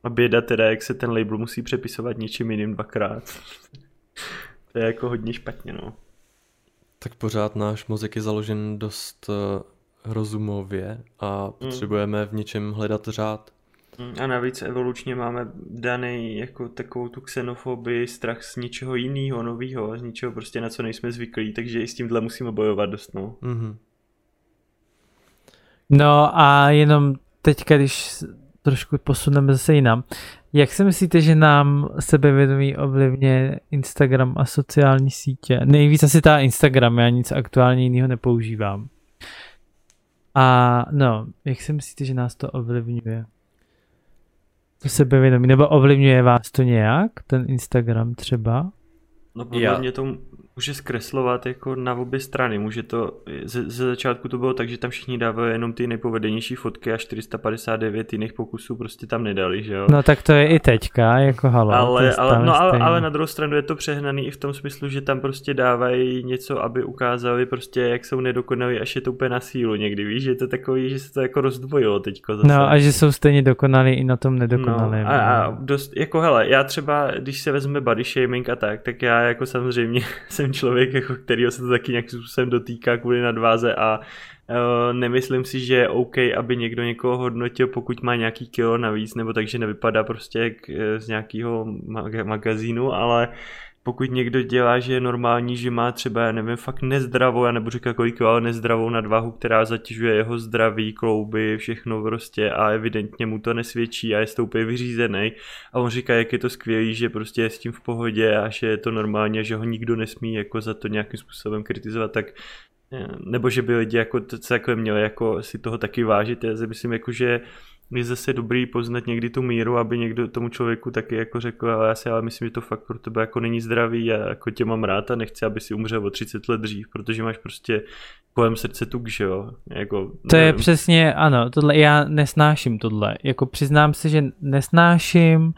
A běda teda, jak se ten label musí přepisovat něčím jiným dvakrát. to je jako hodně špatně, no. Tak pořád náš mozek je založen dost uh, rozumově a hmm. potřebujeme v něčem hledat řád. Mm, a navíc evolučně máme daný jako takovou tu xenofobii, strach z něčeho jiného, nového, z něčeho prostě na co nejsme zvyklí, takže i s tímhle musíme bojovat dost, no. Mm-hmm. No a jenom teďka, když trošku posuneme zase jinam, jak si myslíte, že nám sebevědomí ovlivně Instagram a sociální sítě? Nejvíc asi ta Instagram, já nic aktuálně jiného nepoužívám. A no, jak si myslíte, že nás to ovlivňuje? To sebevědomí, nebo ovlivňuje vás to nějak, ten Instagram třeba? No podle Já. mě to může zkreslovat jako na obě strany. Může to, ze, ze začátku to bylo tak, že tam všichni dávali jenom ty nejpovedenější fotky a 459 jiných pokusů prostě tam nedali, že jo. No tak to je i teďka, jako halo. Ale, ale, no, ale, ale, na druhou stranu je to přehnaný i v tom smyslu, že tam prostě dávají něco, aby ukázali prostě, jak jsou nedokonalí, až je to úplně na sílu někdy, víš, že je to takový, že se to jako rozdvojilo teďko zase. No a že jsou stejně dokonalí i na tom nedokonalém. No, a, a dost, jako hele, já třeba, když se vezme body shaming a tak, tak já jako samozřejmě jsem člověk, jako kterýho se to taky nějakým způsobem dotýká kvůli nadváze a uh, nemyslím si, že je OK, aby někdo někoho hodnotil, pokud má nějaký kilo navíc, nebo takže nevypadá prostě jak eh, z nějakého mag- magazínu, ale pokud někdo dělá, že je normální, že má třeba, já nevím, fakt nezdravou, já nebudu říkat kolik, ale nezdravou nadvahu, která zatěžuje jeho zdraví, klouby, všechno prostě a evidentně mu to nesvědčí a je stoupě vyřízený. A on říká, jak je to skvělý, že prostě je s tím v pohodě a že je to normálně, že ho nikdo nesmí jako za to nějakým způsobem kritizovat, tak eh, nebo že by lidi jako to, co jako měli jako si toho taky vážit, já si myslím jako, že je zase dobrý poznat někdy tu míru, aby někdo tomu člověku taky jako řekl, ale já si ale myslím, že to fakt pro tebe jako není zdravý a jako tě mám rád a nechci, aby si umřel o 30 let dřív, protože máš prostě kolem srdce tuk, že jo? Jako, to nevím. je přesně, ano, tohle já nesnáším tohle. Jako přiznám se, že nesnáším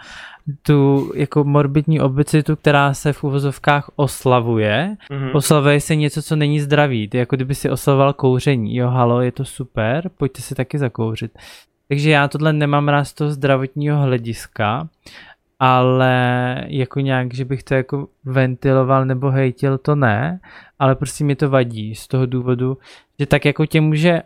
tu jako morbidní obezitu, která se v uvozovkách oslavuje. Mm-hmm. Oslavuje se něco, co není zdravý. Ty jako kdyby si oslavoval kouření. Jo, halo, je to super, pojďte si taky zakouřit. Takže já tohle nemám rád z toho zdravotního hlediska, ale jako nějak, že bych to jako ventiloval nebo hejtil, to ne, ale prostě mi to vadí z toho důvodu, že tak jako tě může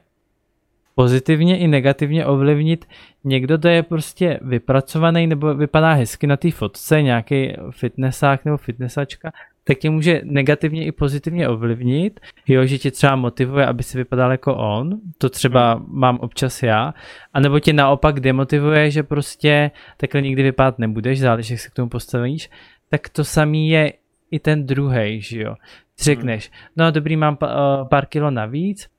pozitivně i negativně ovlivnit někdo, kdo je prostě vypracovaný nebo vypadá hezky na té fotce, nějaký fitnessák nebo fitnessačka, tak tě může negativně i pozitivně ovlivnit, jo, že tě třeba motivuje, aby si vypadal jako on, to třeba mám občas já, anebo tě naopak demotivuje, že prostě takhle nikdy vypadat nebudeš, záleží, jak se k tomu postavíš, tak to samý je i ten druhý, že jo. Řekneš, no dobrý, mám pár kilo navíc,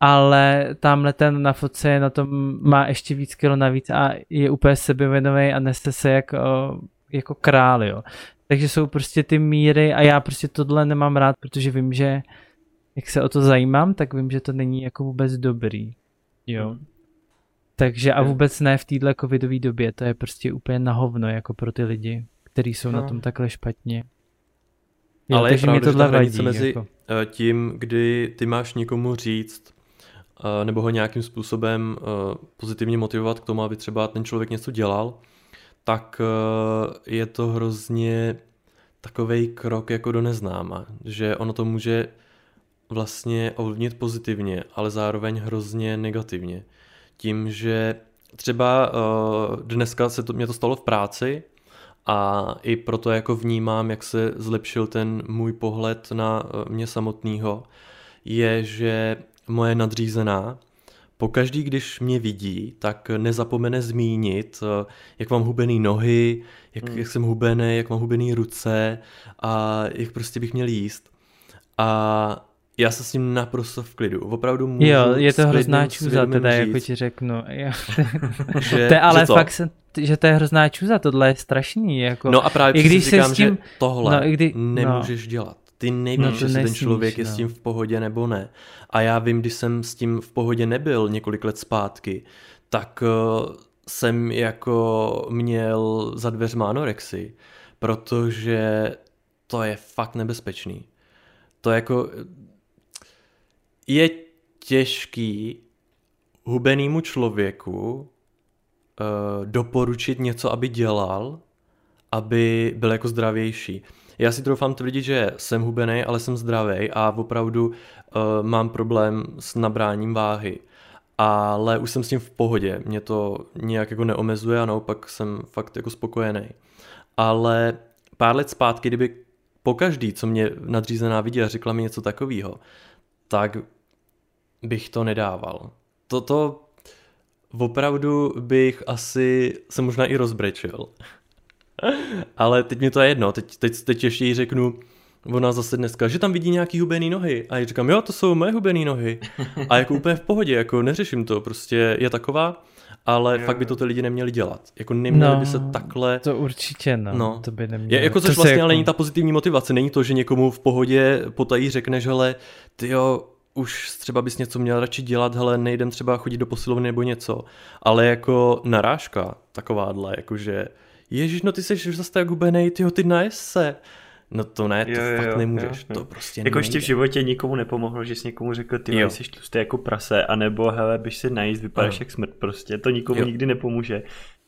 ale tamhle ten na fotce na tom, má ještě víc kilo navíc a je úplně sebevědomý a neste se jak, jako král, jo. Takže jsou prostě ty míry a já prostě tohle nemám rád, protože vím, že jak se o to zajímám, tak vím, že to není jako vůbec dobrý. Jo. Takže a vůbec ne v téhle covidové době, to je prostě úplně na hovno jako pro ty lidi, kteří jsou no. na tom takhle špatně. Jo, Ale takže je pravda, tohle že ta hranice mezi jako. Eh, tím, kdy ty máš někomu říct, eh, nebo ho nějakým způsobem eh, pozitivně motivovat k tomu, aby třeba ten člověk něco dělal, tak eh, je to hrozně takový krok jako do neznáma, že ono to může vlastně ovlivnit pozitivně, ale zároveň hrozně negativně. Tím, že třeba uh, dneska se to, mě to stalo v práci a i proto jako vnímám, jak se zlepšil ten můj pohled na uh, mě samotného, je, že moje nadřízená pokaždý, když mě vidí, tak nezapomene zmínit, eh, jak mám hubený nohy, jak, hmm. jak jsem hubený, jak mám hubený ruce a jak prostě bych měl jíst. A já se s tím naprosto v klidu. Opravdu můžu Jo, je to hrozná čůza teda, říct, jako ti řeknu. že, to je ale že fakt, se, že to je hrozná čůza, tohle je strašný. Jako, no a právě I když si říkám, tím, že tohle no, i kdy, nemůžeš no. dělat. Ty nevíš, no, jestli ten člověk no. je s tím v pohodě nebo ne. A já vím, když jsem s tím v pohodě nebyl několik let zpátky, tak uh, jsem jako měl za dveřma anorexii, protože to je fakt nebezpečný. To jako je těžký hubenýmu člověku uh, doporučit něco, aby dělal, aby byl jako zdravější. Já si troufám tvrdit, že jsem hubený, ale jsem zdravý a opravdu uh, mám problém s nabráním váhy. Ale už jsem s tím v pohodě, mě to nějak jako neomezuje a naopak jsem fakt jako spokojený. Ale pár let zpátky, kdyby po každý, co mě nadřízená viděla, řekla mi něco takového, tak bych to nedával. Toto opravdu bych asi se možná i rozbrečil. Ale teď mi to je jedno, teď, teď, teď ještě jí řeknu, ona zase dneska, že tam vidí nějaký hubený nohy. A já říkám, jo, to jsou moje hubený nohy. A jako úplně v pohodě, jako neřeším to, prostě je taková. ale Jo, fakt by to ty lidi neměli dělat. Jako neměli No, by se takhle... To určitě, no. No. To by nemělo. Je, jako To což se vlastně jako- ale není ta pozitivní motivace. Není to, že někomu v pohodě potají řekneš, hele, ty jo, už třeba bys něco měl radši dělat, hele, nejdem třeba chodit do posilovny nebo něco. Ale jako narážka takováhle, jakože Ježíš, no ty jsi už zase tak hubenej, tyjo, ty najes se. No to ne, to Jo, fakt jo, nemůžeš, jo, jo. to prostě Jako ještě v životě nikomu nepomohlo, že jsi někomu řekl, ty Jo. jsi tlustý jako prase, anebo hele, běž se najíst, vypadáš jak smrt prostě, to nikomu Jo. nikdy nepomůže.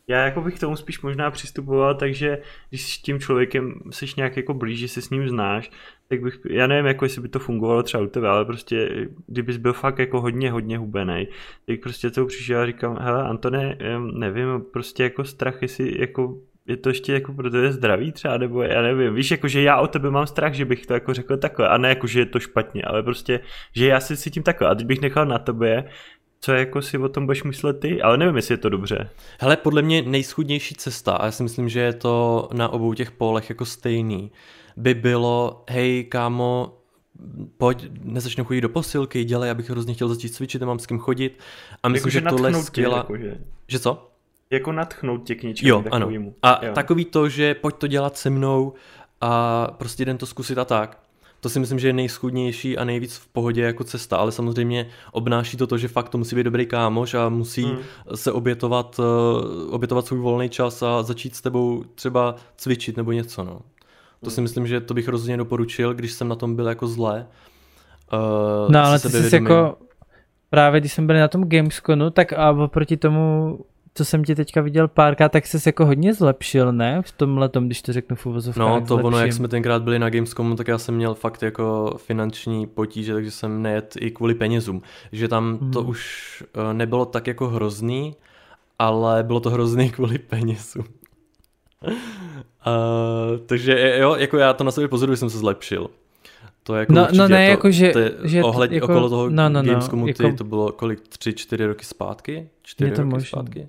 Já jako bych k tomu spíš možná přistupoval, takže když s tím člověkem jsi nějak jako blíž, že se s ním znáš, tak bych, já nevím, jako jestli by to fungovalo třeba u tebe, ale prostě kdybys byl fakt jako hodně, hodně hubený, tak prostě to přišel a říkám, hele Antone, nevím, prostě jako strach, jestli jako je to ještě jako pro tebe zdraví třeba, nebo já nevím, víš, jako že já o tebe mám strach, že bych to jako řekl takhle, a ne jako, že je to špatně, ale prostě, že já si cítím takhle, a teď bych nechal na tobě, co jako si o tom budeš myslet ty, ale nevím, jestli je to dobře. Hele, podle mě nejschudnější cesta, a já si myslím, že je to na obou těch polech jako stejný, by bylo, hej kámo, pojď, nezačnu chodit do posilky, dělej, abych hrozně chtěl začít cvičit, nemám s kým chodit. A myslím, Jakože že tohle je skvělá... jakože, Že co? Jako natchnout tě k něčemu Jo, ano. takovému. A Jo. takový to, že pojď to dělat se mnou a prostě jdem to zkusit a tak. To si myslím, že je nejschudnější a nejvíc v pohodě jako cesta, ale samozřejmě obnáší to to, že fakt to musí být dobrý kámoš a musí Hmm. se obětovat, eh, obětovat svůj volný čas a začít s tebou třeba cvičit nebo něco. No. To si myslím, že to bych rozhodně doporučil, když jsem na tom byl jako zle. Uh, No ale ty jsi jako, právě když jsme byli na tom Gamesconu, tak a oproti tomu, co jsem ti teďka viděl párkrát, tak jsi jako hodně zlepšil, ne? V tomhle tom, když to řeknu v uvozovkách. No to ono, jak zlepším. jsme tenkrát byli na Gamescomu, tak já jsem měl fakt jako finanční potíže, takže jsem nejet i kvůli penězům. Že tam to Mhm. už eh, nebylo tak jako hrozný, ale bylo to hrozný kvůli penězům. Uh, takže jo, jako já to na sobě pozoruju, jsem se zlepšil. To je jako No- no ne, to, jako že- to je že to ohled, jako- okolo toho no, no, no, Gamescomu, ty, jako- to bylo kolik, tři, čtyři roky zpátky? Čtyři to roky možný. zpátky?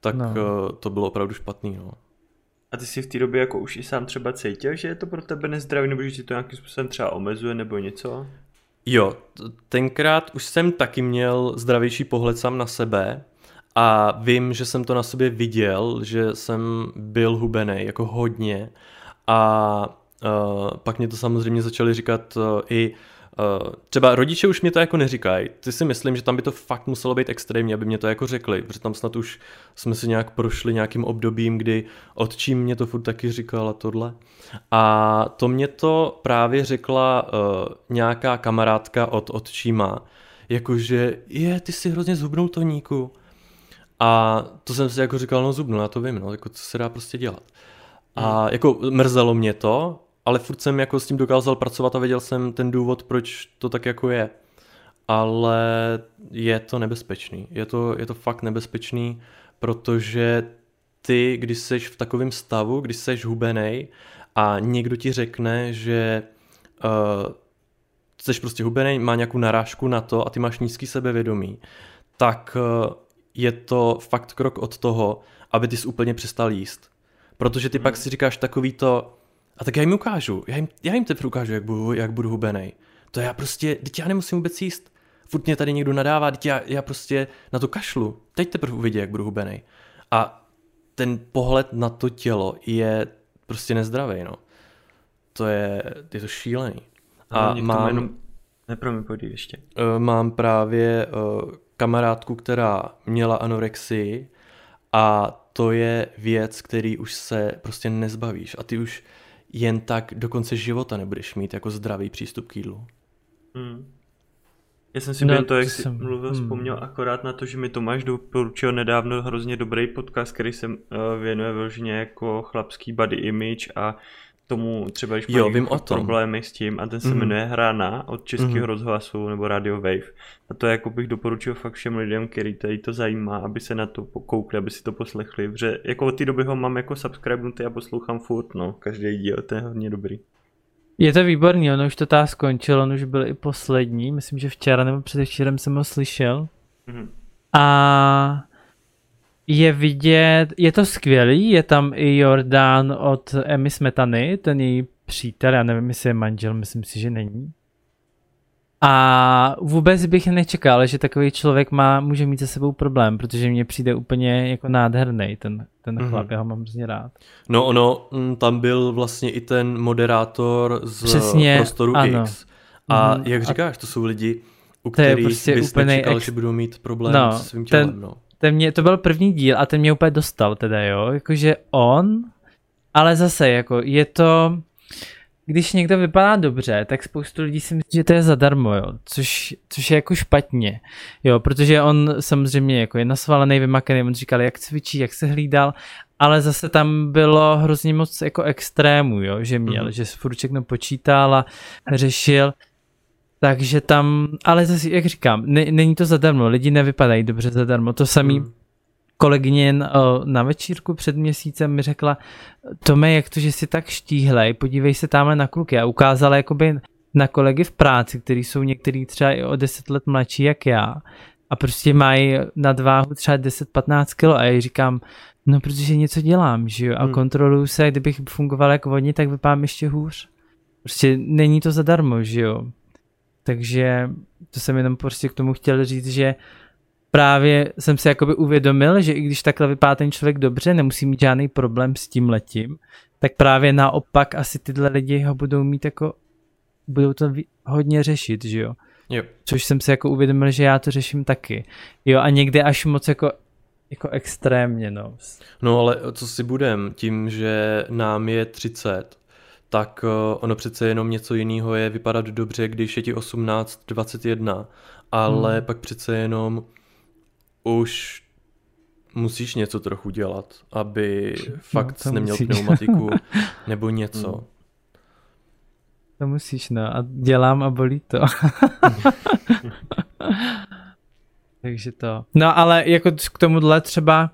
Tak No. no. to bylo opravdu špatný, no. A ty si v té době jako už i sám třeba cítil, že je to pro tebe nezdravý, nebo že ti to nějakým způsobem třeba omezuje, nebo něco? Jo, tenkrát už jsem taky měl zdravější pohled sám na sebe a vím, že jsem to na sobě viděl, že jsem byl hubený jako hodně a uh, pak mě to samozřejmě začali říkat uh, i Uh, třeba rodiče už mě to jako neříkají. Ty si myslím, že tam by to fakt muselo být extrémní, aby mě to jako řekli, protože tam snad už jsme si nějak prošli nějakým obdobím, kdy otčím mě to furt taky říkal a tohle. A to mě to právě řekla uh, nějaká kamarádka od otčíma, jakože je, ty jsi hrozně zhubnul toníku. A to jsem si jako říkal, no zubnu, já to vím, no, jako co se dá prostě dělat. A jako mrzelo mě to, ale furt jsem jako s tím dokázal pracovat a věděl jsem ten důvod, proč to tak jako je. Ale je to nebezpečný. Je to, je to fakt nebezpečný, protože ty, když jsi v takovém stavu, když jsi hubenej a někdo ti řekne, že uh, jsi prostě hubenej, má nějakou narážku na to a ty máš nízký sebevědomí, tak uh, je to fakt krok od toho, aby ty jsi úplně přestal jíst. Protože ty hmm. pak si říkáš takový to, a tak já jim ukážu, já jim, já jim teprve ukážu, jak budu, jak budu hubenej. To já prostě, teď já nemusím vůbec jíst. Furt mě tady někdo nadává, teď já, já prostě na to kašlu. Teď teprve uvidí, jak budu hubenej. A ten pohled na to tělo je prostě nezdravý, no. To je, je to šílený. A mám... mám, Jenom... Nepromiň, pojď ještě. uh, mám právě uh, kamarádku, která měla anorexii a to je věc, který už se prostě nezbavíš a ty už jen tak do konce života nebudeš mít jako zdravý přístup k jídlu. Hmm. Já jsem si No, toho, jak to jsi jsem- mluvil, hmm. vzpomněl akorát na to, že mi Tomáš doporučil nedávno hrozně dobrý podcast, který se uh, věnuje vyloženě jako chlapský body image a tomu třeba, když Jo, vím o tom. problémy s tím a ten se Mhm. jmenuje Hrana od českého Mhm. rozhlasu nebo Radio Wave. A to jako bych doporučil fakt všem lidem, který tady to zajímá, aby se na to koukli, aby si to poslechli, protože jako od té doby ho mám jako subscribenutý a poslouchám furt, no, každý díl, to je hodně dobrý. Je to výborný, ono už to tá skončilo, on už byl i poslední, myslím, že včera nebo předevčírem jsem ho slyšel. Mhm. A je vidět, je to skvělý, je tam i Jordán od Emmy Smetany, ten její přítel, já nevím, jestli je manžel, myslím si, že není. A vůbec bych nečekal, že takový člověk má, může mít se sebou problém, protože mně přijde úplně jako nádherný ten, ten mm-hmm. chlap, já ho mám hrozně rád. No ono, mm, tam byl vlastně i ten moderátor z Přesně, prostoru ano. X. A mm-hmm. jak říkáš, to jsou lidi, u kterých prostě bys nečekal, ex... že budou mít problém no, s svým tělem. Ten, no. Ten mě, to byl první díl a ten mě úplně dostal teda, jo, jakože on, ale zase, jako je to, když někdo vypadá dobře, tak spoustu lidí si myslí, že to je zadarmo, jo, což, což je jako špatně, jo, protože on samozřejmě jako je nasvalený, vymakaný, on říkal, jak cvičí, jak se hlídal, ale zase tam bylo hrozně moc jako extrému, jo, že měl, mm-hmm. že furt všechno počítal a řešil, takže tam, ale zase, jak říkám, ne, není to zadarmo, lidi nevypadají dobře zadarmo, to samý mm kolegyně na večírku před měsícem mi řekla, Tome, jak to, že jsi tak štíhlej, podívej se tamhle na kluky a ukázala jakoby na kolegy v práci, kteří jsou některý třeba i o 10 let mladší jak já a prostě mají nadváhu třeba 10-15 kilo a já říkám, no protože něco dělám, že jo, a hmm. kontroluju se, kdybych fungoval jako oni, tak vypadám ještě hůř. Prostě není to zadarmo, že jo. Takže to jsem jenom prostě k tomu chtěl říct, že právě jsem si jakoby uvědomil, že i když takhle vypadá ten člověk dobře, nemusí mít žádný problém s tím letím, tak právě naopak asi tyhle lidi ho budou mít jako, budou to hodně řešit, že jo. Jo. Což jsem si jako uvědomil, že já to řeším taky. Jo a někdy až moc jako jako extrémně, no. No ale co si budem, tím, že nám je 30, tak eh, ono přece jenom něco jiného je vypadat dobře, když je ti 18, 21, ale hmm. pak přece jenom už musíš něco trochu dělat, aby no, fakt no, neměl musíš. pneumatiku nebo něco. Hmm. To musíš, no. A dělám a bolí to. Takže to. No ale jako k tomuhle třeba,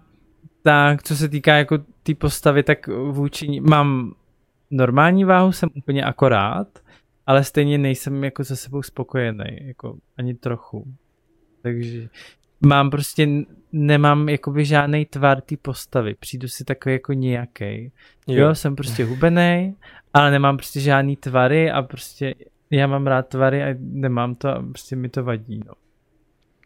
tak co se týká jako té tý postavy, tak vůči mám normální váhu, jsem úplně akorát, ale stejně nejsem jako se sebou spokojený, jako ani trochu. Takže mám prostě, nemám jakoby žádný tvar té postavy, přijdu si takový jako nějaký. Jo. jo, jsem prostě hubený, ale nemám prostě žádný tvary a prostě já mám rád tvary a nemám to a prostě mi to vadí, no.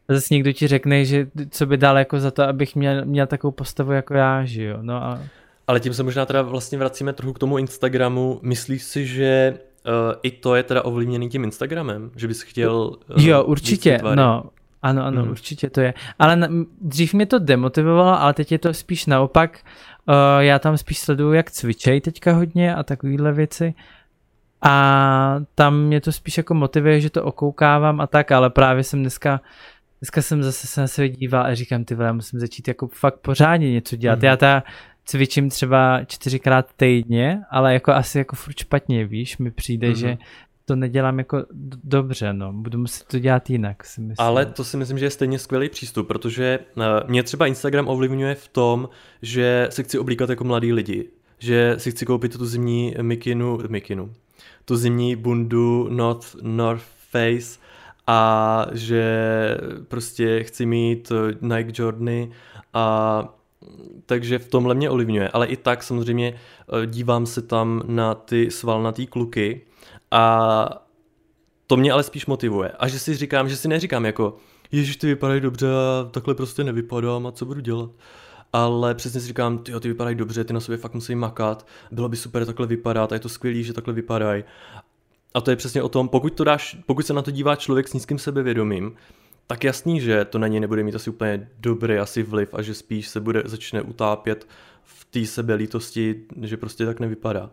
A zase někdo ti řekne, že co by dal jako za to, abych měl, měl takovou postavu jako já, že jo, no a... Ale tím se možná teda vlastně vracíme trochu k tomu Instagramu. Myslíš si, že uh, i to je teda ovlivněný tím Instagramem? Že bys chtěl... Uh, jo, určitě, no. Ano, ano, mm. určitě to je. Ale na, dřív mě to demotivovalo, ale teď je to spíš naopak. Uh, já tam spíš sleduju, jak cvičej teďka hodně a takovýhle věci. A tam mě to spíš jako motivuje, že to okoukávám a tak, ale právě jsem dneska Dneska jsem zase se na sebe díval a říkám, ty vole, musím začít jako fakt pořádně něco dělat. Mm. Já ta cvičím třeba čtyřikrát týdně, ale jako asi jako furt špatně, víš, mi přijde, mm. že to nedělám jako dobře, no. Budu muset to dělat jinak, si myslím. Ale to si myslím, že je stejně skvělý přístup, protože uh, mě třeba Instagram ovlivňuje v tom, že si chci oblíkat jako mladý lidi. Že si chci koupit tu zimní mikinu, mikinu, tu zimní bundu North, North Face a že prostě chci mít eh, Nike Jordany a takže v tomhle mě ovlivňuje, ale i tak samozřejmě eh, dívám se tam na ty svalnatý kluky a to mě ale spíš motivuje. A že si říkám, že si neříkám jako, ježiš, ty vypadají dobře takhle prostě nevypadám a co budu dělat. Ale přesně si říkám, ty, ty vypadají dobře, ty na sobě fakt musí makat, bylo by super takhle vypadat a je to skvělý, že takhle vypadají. A to je přesně o tom, pokud, to dáš, pokud se na to dívá člověk s nízkým sebevědomím, tak jasný, že to na něj nebude mít asi úplně dobrý asi vliv a že spíš se bude začne utápět v té sebelítosti, že prostě tak nevypadá.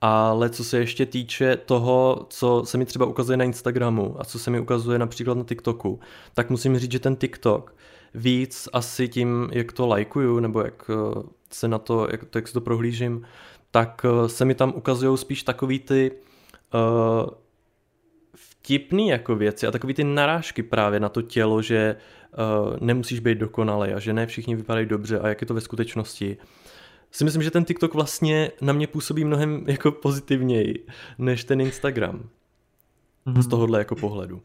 Ale co se ještě týče toho, co se mi třeba ukazuje na Instagramu a co se mi ukazuje například na TikToku, tak musím říct, že ten TikTok víc asi tím, jak to lajkuju, nebo jak eh, se na to, jak, to, jak se to prohlížím, tak eh, se mi tam ukazují spíš takový ty uh, vtipný jako věci a takový ty narážky právě na to tělo, že uh, nemusíš být dokonalý a že ne všichni vypadají dobře a jak je to ve skutečnosti. Si myslím, že ten TikTok vlastně na mě působí mnohem jako pozitivněji než ten Instagram. Mm-hmm. Z tohohle jako pohledu.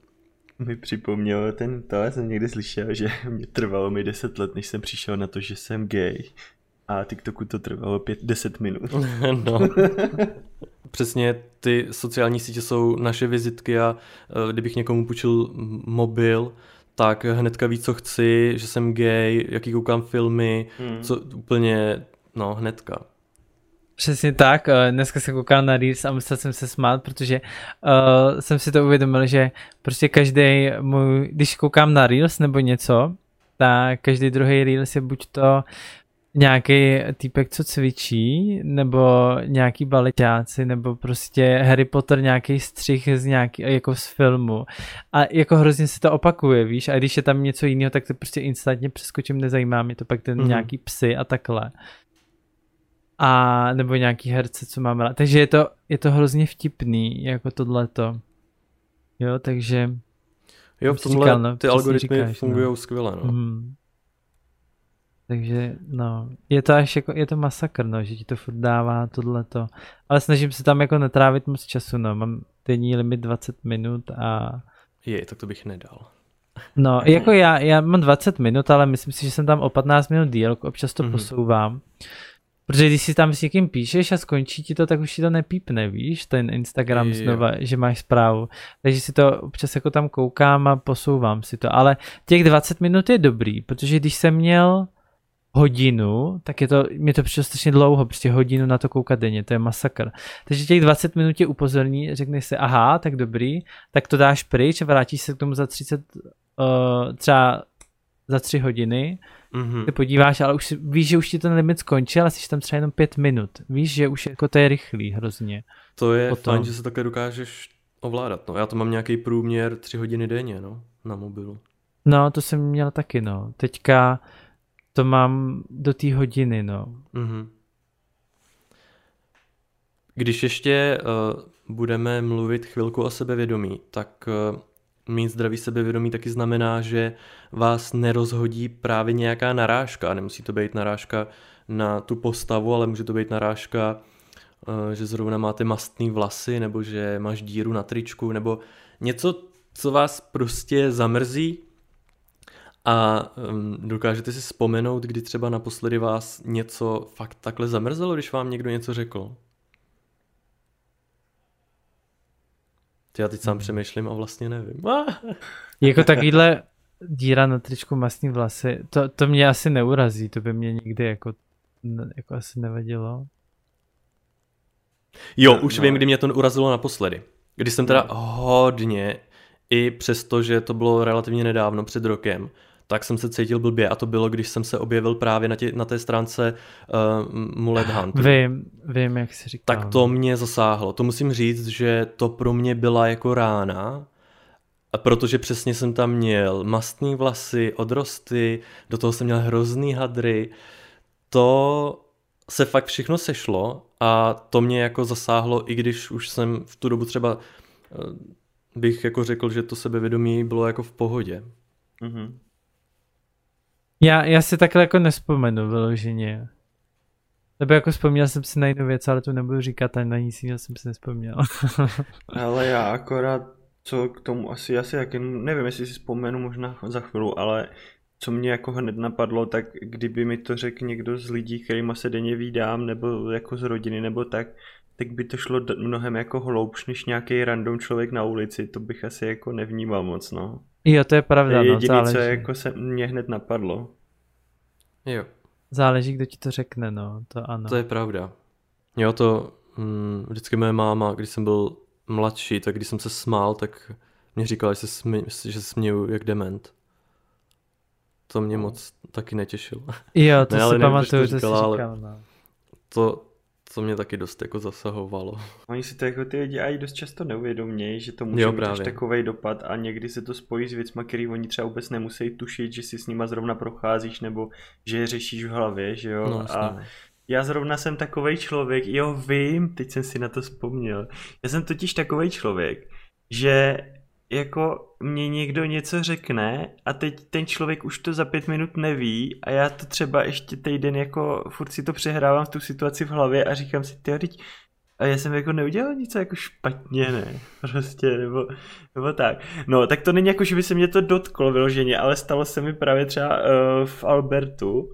Mi připomněl ten, to já jsem někdy slyšel, že mě trvalo mi 10 let, než jsem přišel na to, že jsem gay. A TikToku to trvalo 5, 10 minut. no. přesně ty sociální sítě jsou naše vizitky a uh, kdybych někomu půjčil mobil, tak hnedka ví, co chci, že jsem gay, jaký koukám filmy, hmm. co úplně, no hnedka. Přesně tak, eh, dneska jsem koukal na Reels a musel jsem se smát, protože uh, jsem si to uvědomil, že prostě každý můj, když koukám na Reels nebo něco, tak každý druhý Reels je buď to nějaký týpek, co cvičí, nebo nějaký baletáci, nebo prostě Harry Potter nějaký střih z nějaký, jako z filmu. A jako hrozně se to opakuje, víš, a když je tam něco jiného, tak to prostě instantně přeskočím, nezajímá mě to pak ten mm-hmm. nějaký psy a takhle. A nebo nějaký herce, co máme. Takže je to, je to hrozně vtipný, jako tohleto. Jo, takže... Jo, v tomhle říkal, no, ty algoritmy fungují no. skvěle, no. Mm. Takže no, je to až jako, je to masakr, no, že ti to furt dává tohleto. Ale snažím se tam jako netrávit moc času, no, mám denní limit 20 minut a... Je, tak to bych nedal. No, jako já, já mám 20 minut, ale myslím si, že jsem tam o 15 minut díl, občas to mm-hmm. posouvám. Protože když si tam s někým píšeš a skončí ti to, tak už ti to nepípne, víš, ten Instagram je, znova, že máš zprávu. Takže si to občas jako tam koukám a posouvám si to. Ale těch 20 minut je dobrý, protože když jsem měl hodinu, tak je to, mě to přišlo strašně dlouho, prostě hodinu na to koukat denně, to je masakr. Takže těch 20 minut tě upozorní, řekneš si, aha, tak dobrý, tak to dáš pryč a vrátíš se k tomu za 30, uh, třeba za 3 hodiny, mm-hmm. ty podíváš, ale už víš, že už ti ten limit skončil, ale jsi tam třeba jenom 5 minut. Víš, že už jako to je rychlý hrozně. To je Potom. fajn, že se také dokážeš ovládat. No. Já to mám nějaký průměr 3 hodiny denně no, na mobilu. No, to jsem měl taky, no. Teďka to mám do té hodiny, no. Mm-hmm. Když ještě uh, budeme mluvit chvilku o sebevědomí, tak uh, mít zdravý sebevědomí taky znamená, že vás nerozhodí právě nějaká narážka. Nemusí to být narážka na tu postavu, ale může to být narážka, uh, že zrovna máte mastný vlasy, nebo že máš díru na tričku, nebo něco, co vás prostě zamrzí a um, dokážete si vzpomenout, kdy třeba naposledy vás něco fakt takhle zamrzelo, když vám někdo něco řekl? Já teď sám hmm. přemýšlím a vlastně nevím. jako takovýhle díra na tričku masní vlasy, to, to mě asi neurazí, to by mě nikdy jako, jako asi nevadilo. Jo, už no. vím, kdy mě to urazilo naposledy. Když jsem teda no. hodně, i přesto, že to bylo relativně nedávno, před rokem, tak jsem se cítil blbě a to bylo, když jsem se objevil právě na, tě, na té stránce uh, Mulet Hunt. Vím, vím, jak si říkal. Tak to mě zasáhlo. To musím říct, že to pro mě byla jako rána, a protože přesně jsem tam měl mastný vlasy, odrosty, do toho jsem měl hrozný hadry. To se fakt všechno sešlo a to mě jako zasáhlo, i když už jsem v tu dobu třeba eh, bych jako řekl, že to sebevědomí bylo jako v pohodě. Mm-hmm. Já, já si takhle jako nespomenu vyloženě. Nebo jako vzpomněl jsem si na jinou věc, ale to nebudu říkat, ani na nic jiného jsem si nespomněl. ale já akorát, co k tomu asi, asi jak, nevím, jestli si vzpomenu možná za chvíli, ale co mě jako hned napadlo, tak kdyby mi to řekl někdo z lidí, kterýma se denně vídám, nebo jako z rodiny, nebo tak, tak by to šlo mnohem jako hloubš, než nějaký random člověk na ulici, to bych asi jako nevnímal moc, no. Jo, to je pravda. To je no, jediný, no, co jako se mě hned napadlo. Jo. Záleží, kdo ti to řekne, no, to ano. To je pravda. Jo, to hm, vždycky moje máma, když jsem byl mladší, tak když jsem se smál, tak mě říkala, že se, smě, že směju jak dement. To mě moc taky netěšilo. Jo, to ne, si pamatuju, to, to říkala, jsi říkal, no. To, co mě taky dost jako zasahovalo. Oni si to jako ty lidi i dost často neuvědomějí, že to může jo, mít až takový dopad a někdy se to spojí s věcmi, který oni třeba vůbec nemusí tušit, že si s nima zrovna procházíš nebo že je řešíš v hlavě, že jo. No, a já zrovna jsem takový člověk, jo vím, teď jsem si na to vzpomněl. Já jsem totiž takový člověk, že jako mě někdo něco řekne a teď ten člověk už to za pět minut neví a já to třeba ještě týden jako furt si to přehrávám v tu situaci v hlavě a říkám si, ty teď a já jsem jako neudělal nic jako špatně, ne, prostě, nebo, nebo tak. No, tak to není jako, že by se mě to dotklo vyloženě, ale stalo se mi právě třeba uh, v Albertu,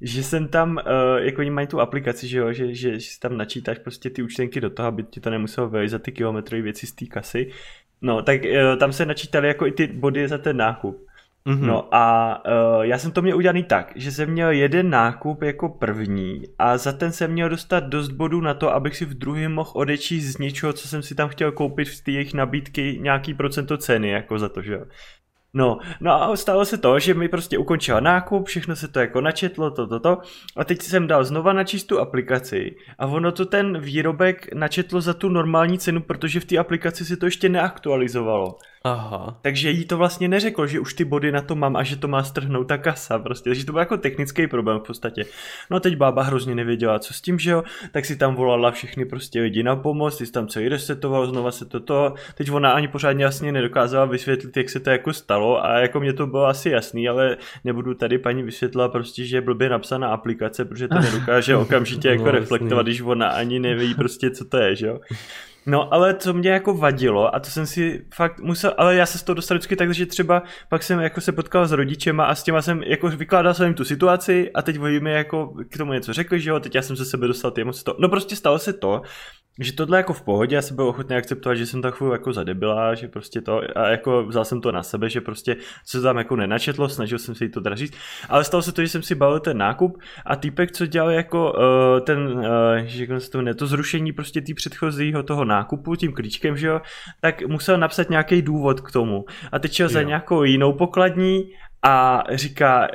že jsem tam, uh, jako oni mají tu aplikaci, že jo, že, že, že si tam načítáš prostě ty účtenky do toho, aby ti to nemuselo vejít za ty kilometrové věci z té kasy. No, tak uh, tam se načítali jako i ty body za ten nákup. Mm-hmm. No a uh, já jsem to měl udělaný tak, že jsem měl jeden nákup jako první a za ten jsem měl dostat dost bodů na to, abych si v druhém mohl odečíst z něčeho, co jsem si tam chtěl koupit v té jejich nabídky nějaký procento ceny jako za to, že jo. No, no a stalo se to, že mi prostě ukončila nákup, všechno se to jako načetlo, to, to, to. A teď jsem dal znova na čistou aplikaci a ono to ten výrobek načetlo za tu normální cenu, protože v té aplikaci se to ještě neaktualizovalo. Aha. Takže jí to vlastně neřeklo, že už ty body na to mám a že to má strhnout ta kasa prostě. Takže to byl jako technický problém v podstatě. No a teď bába hrozně nevěděla, co s tím, že jo, tak si tam volala všechny prostě lidi na pomoc, ty tam celý resetoval, znova se to to. Teď ona ani pořádně jasně nedokázala vysvětlit, jak se to jako stalo a jako mě to bylo asi jasný, ale nebudu tady paní vysvětla prostě, že je blbě napsaná aplikace, protože to nedokáže okamžitě jako no, reflektovat, když ona ani neví prostě, co to je, že jo. No, ale co mě jako vadilo, a to jsem si fakt musel, ale já se z toho dostal vždycky tak, že třeba pak jsem jako se potkal s rodičema a s těma jsem jako vykládal jsem jim tu situaci a teď oni mi jako k tomu něco řekli, že jo, teď já jsem se sebe dostal ty emoce to. No prostě stalo se to, že tohle jako v pohodě, já jsem byl ochotný akceptovat, že jsem takovou jako zadebila, že prostě to, a jako vzal jsem to na sebe, že prostě se tam jako nenačetlo, snažil jsem se jí to dražit, ale stalo se to, že jsem si balil ten nákup a týpek, co dělal jako uh, ten, uh, že se to, ne, to zrušení prostě tý předchozího toho nákupu tím klíčkem, že jo, tak musel napsat nějaký důvod k tomu a teď šel jo. za nějakou jinou pokladní a říká,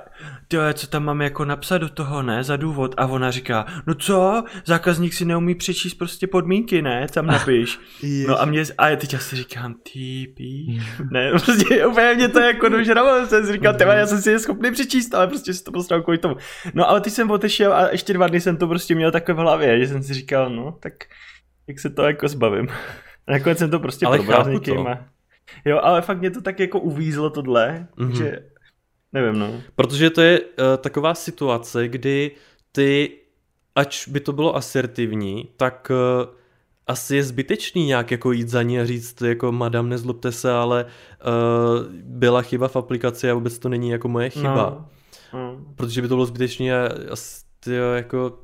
ty co tam mám jako napsat do toho, ne, za důvod. A ona říká, no co, zákazník si neumí přečíst prostě podmínky, ne, tam napiš. no a mě, a teď já si říkám, ty ne, prostě úplně mě to jako dožralo, jsem si říkal, já jsem si je schopný přečíst, ale prostě si to postavil kvůli tomu. No ale teď jsem otešel a ještě dva dny jsem to prostě měl takové v hlavě, že jsem si říkal, no, tak jak se to jako zbavím. A nakonec jsem to prostě ale probral s někým. Jo, ale fakt mě to tak jako uvízlo tohle, mm-hmm. že Nevím, no. Protože to je uh, taková situace, kdy ty, ač by to bylo asertivní, tak uh, asi je zbytečný nějak jako jít za ní a říct jako madam nezlobte se, ale uh, byla chyba v aplikaci a vůbec to není jako moje chyba. No. No. Protože by to bylo zbytečné a, a jako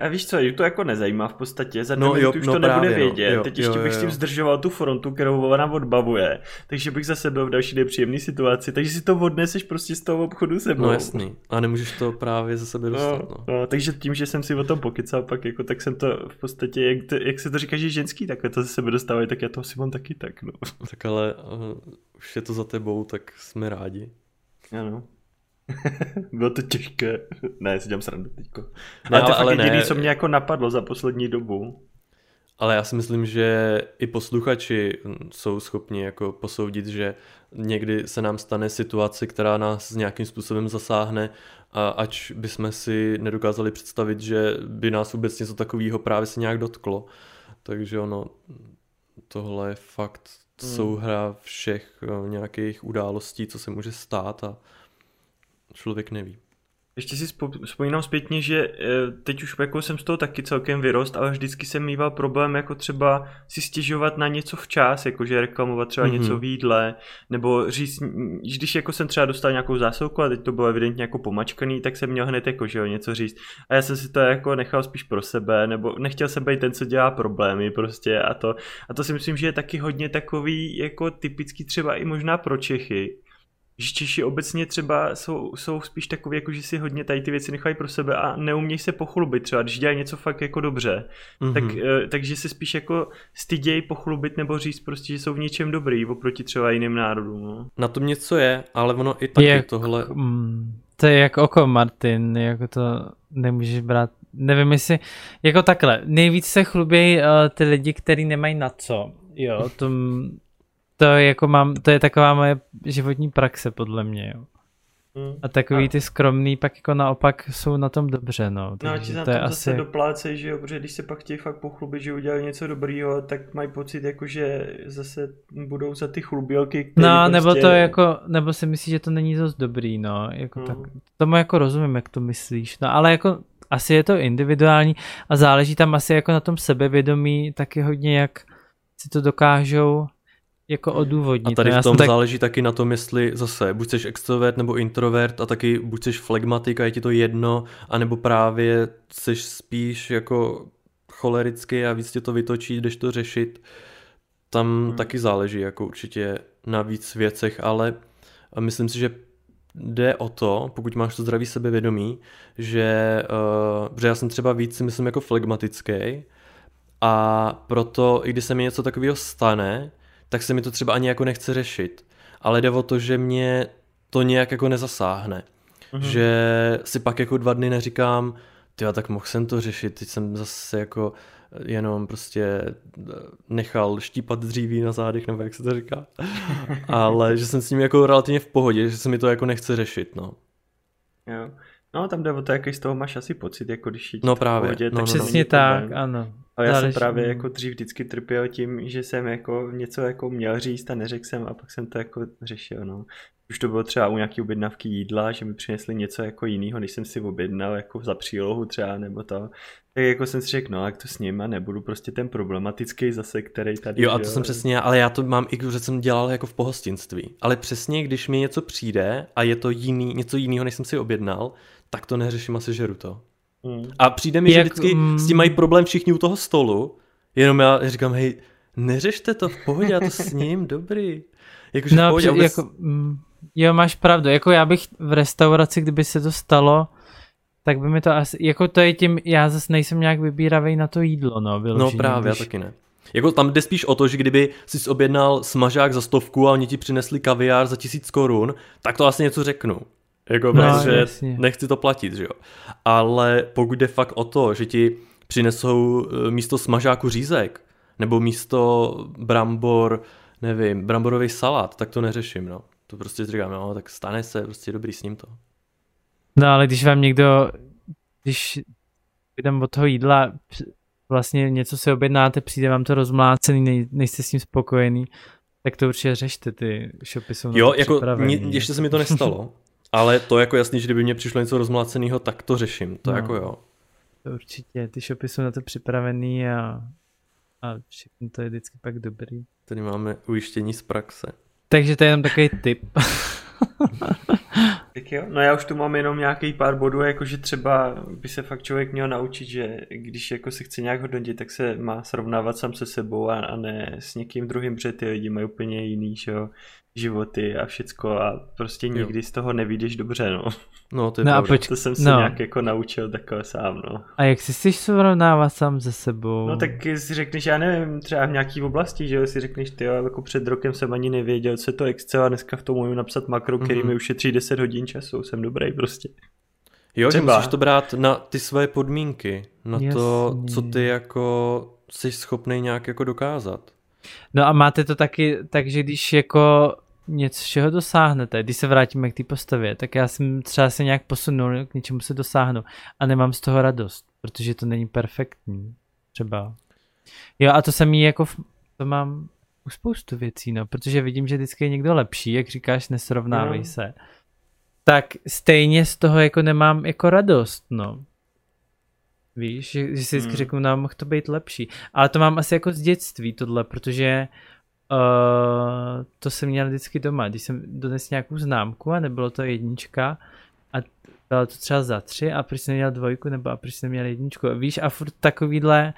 a víš co, to jako nezajímá v podstatě, za no, jo, už no to právě, nebude no. vědět, jo, teď ještě jo, bych jo. s tím zdržoval tu frontu, kterou ona odbavuje, takže bych zase byl v další nepříjemné situaci, takže si to odneseš prostě z toho obchodu sebou. No jasný, a nemůžeš to právě za sebe dostat. No, no. no takže tím, že jsem si o tom pokycal pak, jako, tak jsem to v podstatě, jak, to, jak se to říká, že ženský takhle to ze sebe dostávají, tak já to si mám taky tak, no. Tak ale uh, už je to za tebou, tak jsme rádi. Ano. Bylo to těžké. Ne, si dělám srandu teďko. Ne, ale to je ale jediný, co mě jako napadlo za poslední dobu. Ale já si myslím, že i posluchači jsou schopni jako posoudit, že někdy se nám stane situace, která nás nějakým způsobem zasáhne a ač bychom si nedokázali představit, že by nás vůbec něco takového právě se nějak dotklo. Takže ono, tohle je fakt hmm. souhra všech eh, nějakých událostí, co se může stát a člověk neví. Ještě si vzpomínám zpětně, že eh, teď už jako jsem z toho taky celkem vyrost, ale vždycky jsem mýval problém jako třeba si stěžovat na něco včas, jakože reklamovat třeba mm-hmm. něco v jídle, nebo říct, když jako jsem třeba dostal nějakou zásilku a teď to bylo evidentně jako pomačkaný, tak jsem měl hned jako, že jo, něco říct. A já jsem si to jako nechal spíš pro sebe, nebo nechtěl jsem být ten, co dělá problémy prostě a to. A to si myslím, že je taky hodně takový jako typický třeba i možná pro Čechy, že Češi obecně třeba jsou, jsou spíš takový, jako že si hodně tady ty věci nechají pro sebe a neumějí se pochlubit třeba, když dělají něco fakt jako dobře. Mm-hmm. Tak, eh, takže se spíš jako stydějí pochlubit nebo říct prostě, že jsou v něčem dobrý oproti třeba jiným národům. No. Na tom něco je, ale ono i taky jak, tohle... Mm, to je jak oko Martin, jako to nemůžeš brát nevím jestli, jako takhle, nejvíc se chlubějí uh, ty lidi, kteří nemají na co, jo, tom, to je jako mám, to je taková moje životní praxe podle mě, jo. Hmm. A takový ty skromný pak jako naopak jsou na tom dobře, no. No a ti na to tom asi... zase doplácej, že jo, protože když se pak chtějí fakt pochlubit, že udělali něco dobrýho, tak mají pocit jako, že zase budou za ty chlubělky, No, prostě... nebo to jako, nebo si myslíš, že to není dost dobrý, no. Jako hmm. tak, tomu jako rozumím, jak to myslíš, no ale jako asi je to individuální a záleží tam asi jako na tom sebevědomí taky hodně, jak si to dokážou jako odůvodnit. A tady no, v tom tak... záleží taky na tom, jestli zase buď jsi extrovert nebo introvert a taky buď jsi flegmatik a je ti to jedno, anebo právě jsi spíš jako cholerický a víc tě to vytočí, jdeš to řešit. Tam hmm. taky záleží jako určitě na víc věcech, ale myslím si, že jde o to, pokud máš to zdravý sebevědomí, že, uh, že já jsem třeba víc myslím jako flegmatický a proto, i když se mi něco takového stane, tak se mi to třeba ani jako nechce řešit. Ale jde o to, že mě to nějak jako nezasáhne. Mm-hmm. Že si pak jako dva dny neříkám, ty tak mohl jsem to řešit, teď jsem zase jako jenom prostě eh, nechal štípat dříví na zádech, nebo jak se to říká. Ale že jsem s ním jako relativně v pohodě, že se mi to jako nechce řešit, no. Jo. No, tam jde o to, jaký z toho máš asi pocit, jako když je No právě, pohodě, no, tak no, Přesně tak, problém. ano. A já jsem právě jako dřív vždycky trpěl tím, že jsem jako něco jako měl říct a neřekl jsem a pak jsem to jako řešil, no. Už to bylo třeba u nějaký objednavky jídla, že mi přinesli něco jako jiného, než jsem si objednal, jako za přílohu třeba, nebo to. Tak jako jsem si řekl, no jak to s ním a nebudu prostě ten problematický zase, který tady... Jo a to jo. jsem přesně, ale já to mám i že jsem dělal jako v pohostinství. Ale přesně, když mi něco přijde a je to jiný, něco jiného, než jsem si objednal, tak to neřeším asi žeru to. Hmm. A přijde mi, Jak, že vždycky mm... s tím mají problém všichni u toho stolu, jenom já říkám, hej, neřešte to v pohodě, já to s ním, dobrý. Jakože no, v pohodě, vůbec... jako, mm, jo, máš pravdu, jako já bych v restauraci, kdyby se to stalo, tak by mi to asi, jako to je tím, já zase nejsem nějak vybíravý na to jídlo, no. Vyloženě, no právě, když... já taky ne. Jako tam jde spíš o to, že kdyby jsi objednal smažák za stovku a oni ti přinesli kaviár za tisíc korun, tak to asi něco řeknu. Jako no, protože jasně. nechci to platit, že jo. Ale pokud jde fakt o to, že ti přinesou eh, místo smažáku řízek, nebo místo brambor, nevím, bramborový salát, tak to neřeším, no. To prostě říkám, no, tak stane se, prostě dobrý s ním to. No ale když vám někdo, když jdem od toho jídla, vlastně něco si objednáte, přijde vám to rozmlácený, nej, nejste s ním spokojený, tak to určitě řešte, ty shopy jsou Jo, jako mě, ještě se mi to nestalo, ale to jako jasný, že kdyby mě přišlo něco rozmláceného, tak to řeším, to no, jako jo. To určitě, ty shopy jsou na to připravený a, a všechno to je vždycky pak dobrý. Tady máme ujištění z praxe. Takže to je jenom takový tip. tak jo, no já už tu mám jenom nějaký pár bodů, jakože třeba by se fakt člověk měl naučit, že když jako se chce nějak hodnotit, tak se má srovnávat sám se sebou a, a ne s někým druhým, protože ty lidi mají úplně jiný, že jo, životy a všecko a prostě nikdy jo. z toho nevídeš dobře, no. No, to je no a poč- To jsem se no. nějak jako naučil takhle sám, no. A jak si chceš srovnávat sám se sebou? No tak si řekneš, já nevím, třeba v nějaký oblasti, že jo, si řekneš, ty jo, jako před rokem jsem ani nevěděl, co je to Excel a dneska v tom můžu napsat makro, který mm-hmm. mi ušetří 10 hodin času, jsem dobrý prostě. Jo, třeba. že musíš to brát na ty své podmínky, na Jasný. to, co ty jako jsi schopný nějak jako dokázat. No a máte to taky, takže když jako něco, čeho dosáhnete, když se vrátíme k té postavě, tak já jsem třeba se nějak posunul, k něčemu se dosáhnu a nemám z toho radost, protože to není perfektní, třeba. Jo a to samý jako, v, to mám u spoustu věcí, no, protože vidím, že vždycky je někdo lepší, jak říkáš, nesrovnávej no. se. Tak stejně z toho jako nemám jako radost, no. Víš, že, že si vždycky hmm. řeknu, no, mohl to být lepší. Ale to mám asi jako z dětství tohle, protože Uh, to jsem měl vždycky doma, když jsem donesl nějakou známku a nebylo to jednička a bylo to třeba za tři a proč jsem neměl dvojku nebo a proč jsem neměl jedničku, víš a furt takovýhle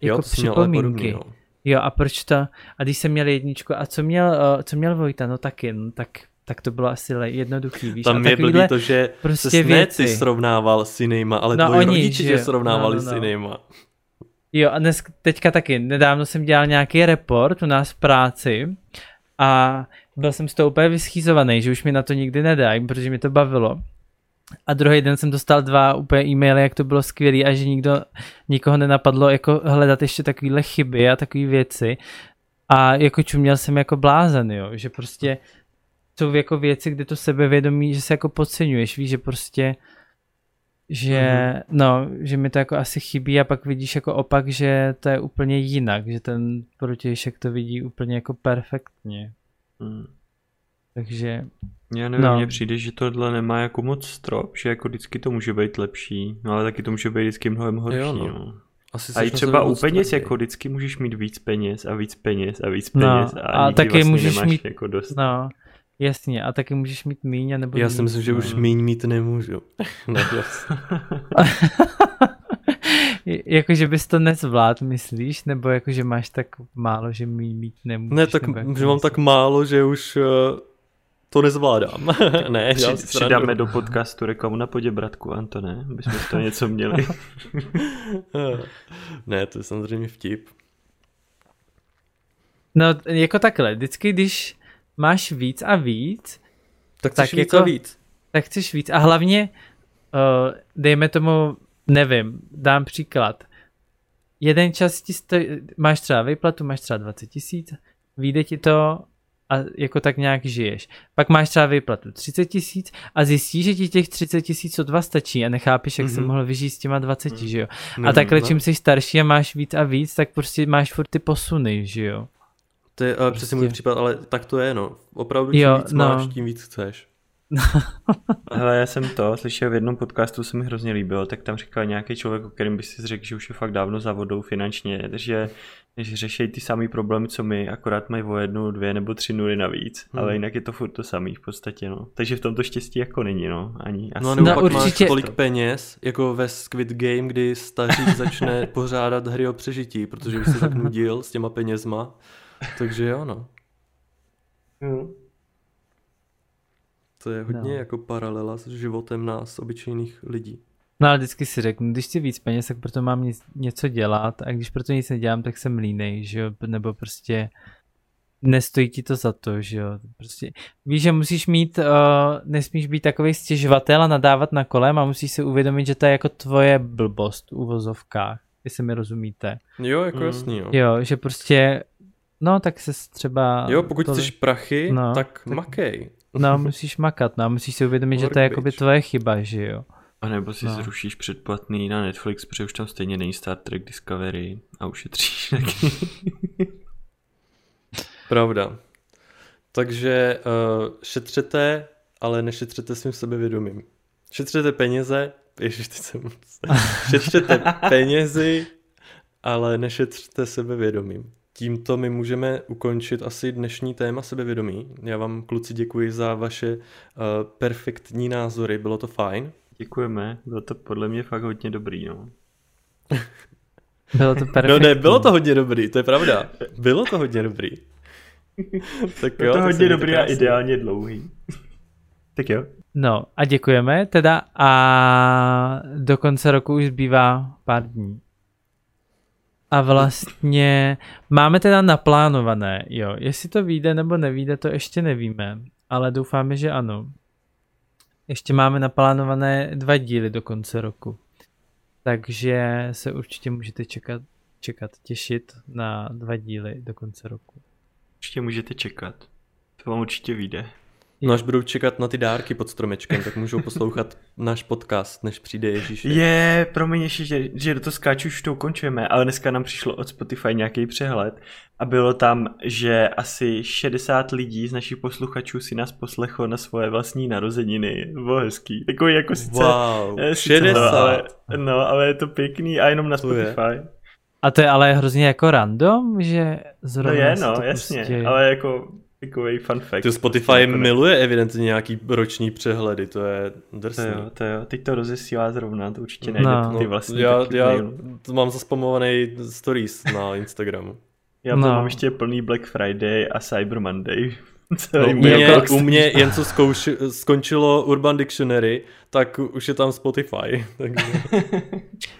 jako jo, připomínky. No. Jo a proč to, a když jsem měl jedničku a co měl, uh, co měl Vojta, no taky, no tak tak to bylo asi jednoduchý, víš. Tam je blbý to, že prostě se ne ty srovnával s jinýma, ale no tvoji oni, rodiče tě srovnávali no, no, no. s jinýma. Jo a dnes, teďka taky, nedávno jsem dělal nějaký report u nás v práci a byl jsem z toho úplně vyschýzovaný, že už mi na to nikdy nedají, protože mi to bavilo. A druhý den jsem dostal dva úplně e-maily, jak to bylo skvělé a že nikdo, nikoho nenapadlo jako hledat ještě takovéhle chyby a takové věci. A jako čuměl jsem jako blázen, jo, že prostě jsou jako věci, kde to sebevědomí, že se jako podceňuješ, víš, že prostě že, mm-hmm. no, že mi to jako asi chybí a pak vidíš jako opak, že to je úplně jinak, že ten protějšek to vidí úplně jako perfektně. Mm. Takže... Já nevím, no. mně přijde, že tohle nemá jako moc strop, že jako vždycky to může být lepší, no ale taky to může být vždycky mnohem horší, jo, no. no. Asi A i třeba u peněz, jako vždycky můžeš mít víc peněz a víc peněz a víc No, peněz a, a nikdy taky vlastně můžeš nemáš mít- jako dost. No, jasně, a taky můžeš mít míň, nebo Já si myslím, že no. už míň mít nemůžu. ne, vlastně. jako, že bys to nezvlád, myslíš? Nebo jako, že máš tak málo, že míň mít nemůžeš? ne, tak, nebo jako že mám tak málo, že už uh, to nezvládám. ne, Při, přidáme do podcastu reklamu na poděbratku, Antone, bychom z toho něco měli. ne, to je samozřejmě vtip. No, jako takhle, vždycky, když máš víc a víc, Tak, Tak chceš víc jako- a víc. tak chceš víc. A hlavně, uh, dejme tomu, nevím, dám příklad. Jeden čas ti stojí, máš třeba výplatu, máš třeba 20 tisíc, vyjde ti to a jako tak nějak žiješ. Pak máš třeba výplatu 30 tisíc a zjistíš, že ti těch 30 tisíc sotva stačí a nechápeš, jak mm-hmm. se Mhm. mohl vyžít s těma 20, Mhm. že jo. A takhle, no. čím jsi starší a máš víc a víc, tak prostě máš furt ty posuny, že jo. To je uh, přesně můj Prostě. případ, ale tak to je, no. Opravdu čím Jo, víc no. máš, tím víc chceš. Hele, já jsem to slyšel v jednom podcastu, se mi hrozně líbilo, tak tam říkal nějaký člověk, o kterým by si řekl, že už je fakt dávno za vodou finančně, že, že řeší ty samý problémy, co my, akorát mají o jednu, dvě nebo tři nuly navíc, Hmm. ale jinak je to furt to samý v podstatě, no. Takže v tomto štěstí jako není, no, ani asi. No a nebo No, pak určitě- máš tolik peněz, jako ve Squid Game, kdy stařík začne pořádat hry o přežití, protože už se tak nudil s těma penězma. Takže jo, no. Jo. To je hodně No. jako paralela s životem nás, obyčejných lidí. No ale vždycky si řeknu, když chci víc peněz, tak proto mám nic, něco dělat a když proto nic nedělám, tak jsem línej, že jo, nebo prostě nestojí ti to za to, že jo, prostě víš, že musíš mít, uh, nesmíš být takový stěžovatel a nadávat na kolem a musíš si uvědomit, že to je jako tvoje blbost v uvozovkách, jestli mi rozumíte. Jo, jako Mm. jasný, jo. Jo, že prostě, no tak se třeba... Jo, pokud tolik- chceš prachy, No, tak, tak- makej. No, musíš makat, no a musíš si uvědomit, že Work, to je jakoby bitch. tvoje chyba, že jo. A nebo si No. no. zrušíš předplatný na Netflix, protože už tam stejně není Star Trek Discovery a ušetříš taky. Pravda. Takže uh, šetřete, ale nešetřete svým sebevědomím. Šetřete peněze, ježiš, teď jsem moc. Šetřete penězi, ale nešetřete sebevědomím. Tímto my můžeme ukončit asi dnešní téma sebevědomí. Já vám, kluci, děkuji za vaše uh, perfektní názory, bylo to fajn. Děkujeme, bylo to podle mě fakt hodně dobrý, no. Bylo to perfektní. No ne, bylo to hodně dobrý, to je pravda. Bylo to hodně dobrý. tak Bylo to se hodně dobrý a ideálně dlouhý. tak jo. No a děkujeme teda a do konce roku už zbývá pár dní. A vlastně máme teda naplánované, jo, jestli to vyjde nebo nevyjde, to ještě nevíme, ale doufáme, že ano. Ještě máme naplánované dva díly do konce roku. Takže se určitě můžete čekat, čekat, těšit na dva díly do konce roku. Ještě můžete čekat. To vám určitě vyjde. No až budou čekat na ty dárky pod stromečkem, tak můžou poslouchat náš podcast, než přijde Ježíš. Je, promiň ještě, že, že do toho skáču, už to ukončujeme, ale dneska nám přišlo od Spotify nějaký přehled a bylo tam, že asi 60 lidí z našich posluchačů si nás poslechlo na svoje vlastní narozeniny. Bylo hezký. Takový jako sice... Wow, sice 60. To, ale, no, ale je to pěkný a jenom na To je. Spotify. A to je ale hrozně jako random, že No zrovna je, se no, to jasně, pustí. ale jako takový fun fact. Ty Spotify ne- miluje evidentně nějaký roční přehledy, to je To drsný. jo, to jo, teď to rozesílá zrovna, to určitě No. najde ty vlastní já, já to mám zaspamovaný stories na Instagramu. Já to No. mám ještě plný Black Friday a Cyber Monday. No, u, mě, u mě jen co zkouši, skončilo Urban Dictionary, tak už je tam Spotify. Takže...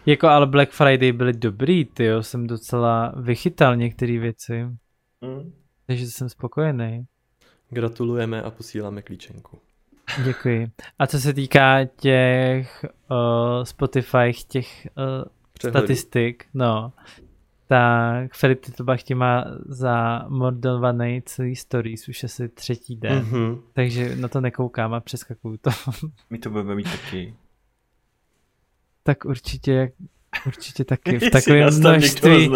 Jako ale Black Friday byly dobrý, ty jo, jsem docela vychytal některé věci, Mm. Takže jsem spokojený. Gratulujeme a posíláme klíčenku. Děkuji. A co se týká těch uh, Spotify, těch uh, Přehledu. statistik, no, tak Filip Titlbach tě má zamordovaný celý stories už asi třetí den, mm. Mhm. takže na to nekoukám a přeskakuju to. My to budeme mít taky. tak určitě, určitě taky v takovém tam množství,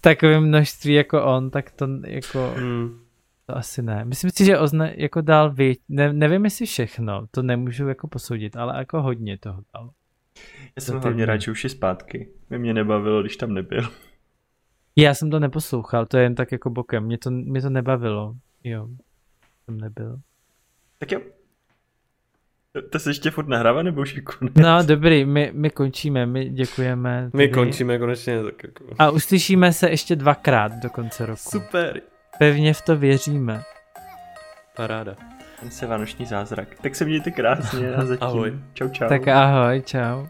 takovým množství jako on, tak to jako... Hmm. To asi ne. Myslím si, že ozna, jako dal vě... ne, nevím jestli všechno, to nemůžu jako posoudit, ale jako hodně toho dal. Já jsem hlavně rád, že už je zpátky. Mě mě nebavilo, když tam nebyl. Já jsem to neposlouchal, to je jen tak jako bokem, mě to, mě to nebavilo, jo, jsem nebyl. Tak jo. To, se ještě furt nahrává, nebo už je konec? No dobrý, my, my končíme, my děkujeme. My tedy. končíme konečně tak jako... A uslyšíme se ještě dvakrát do konce roku. Super, Pevně v to věříme. paráda. Ten se vánoční zázrak. Tak se mějte krásně a zatím. Ahoj. Čau, čau. Tak ahoj, čau.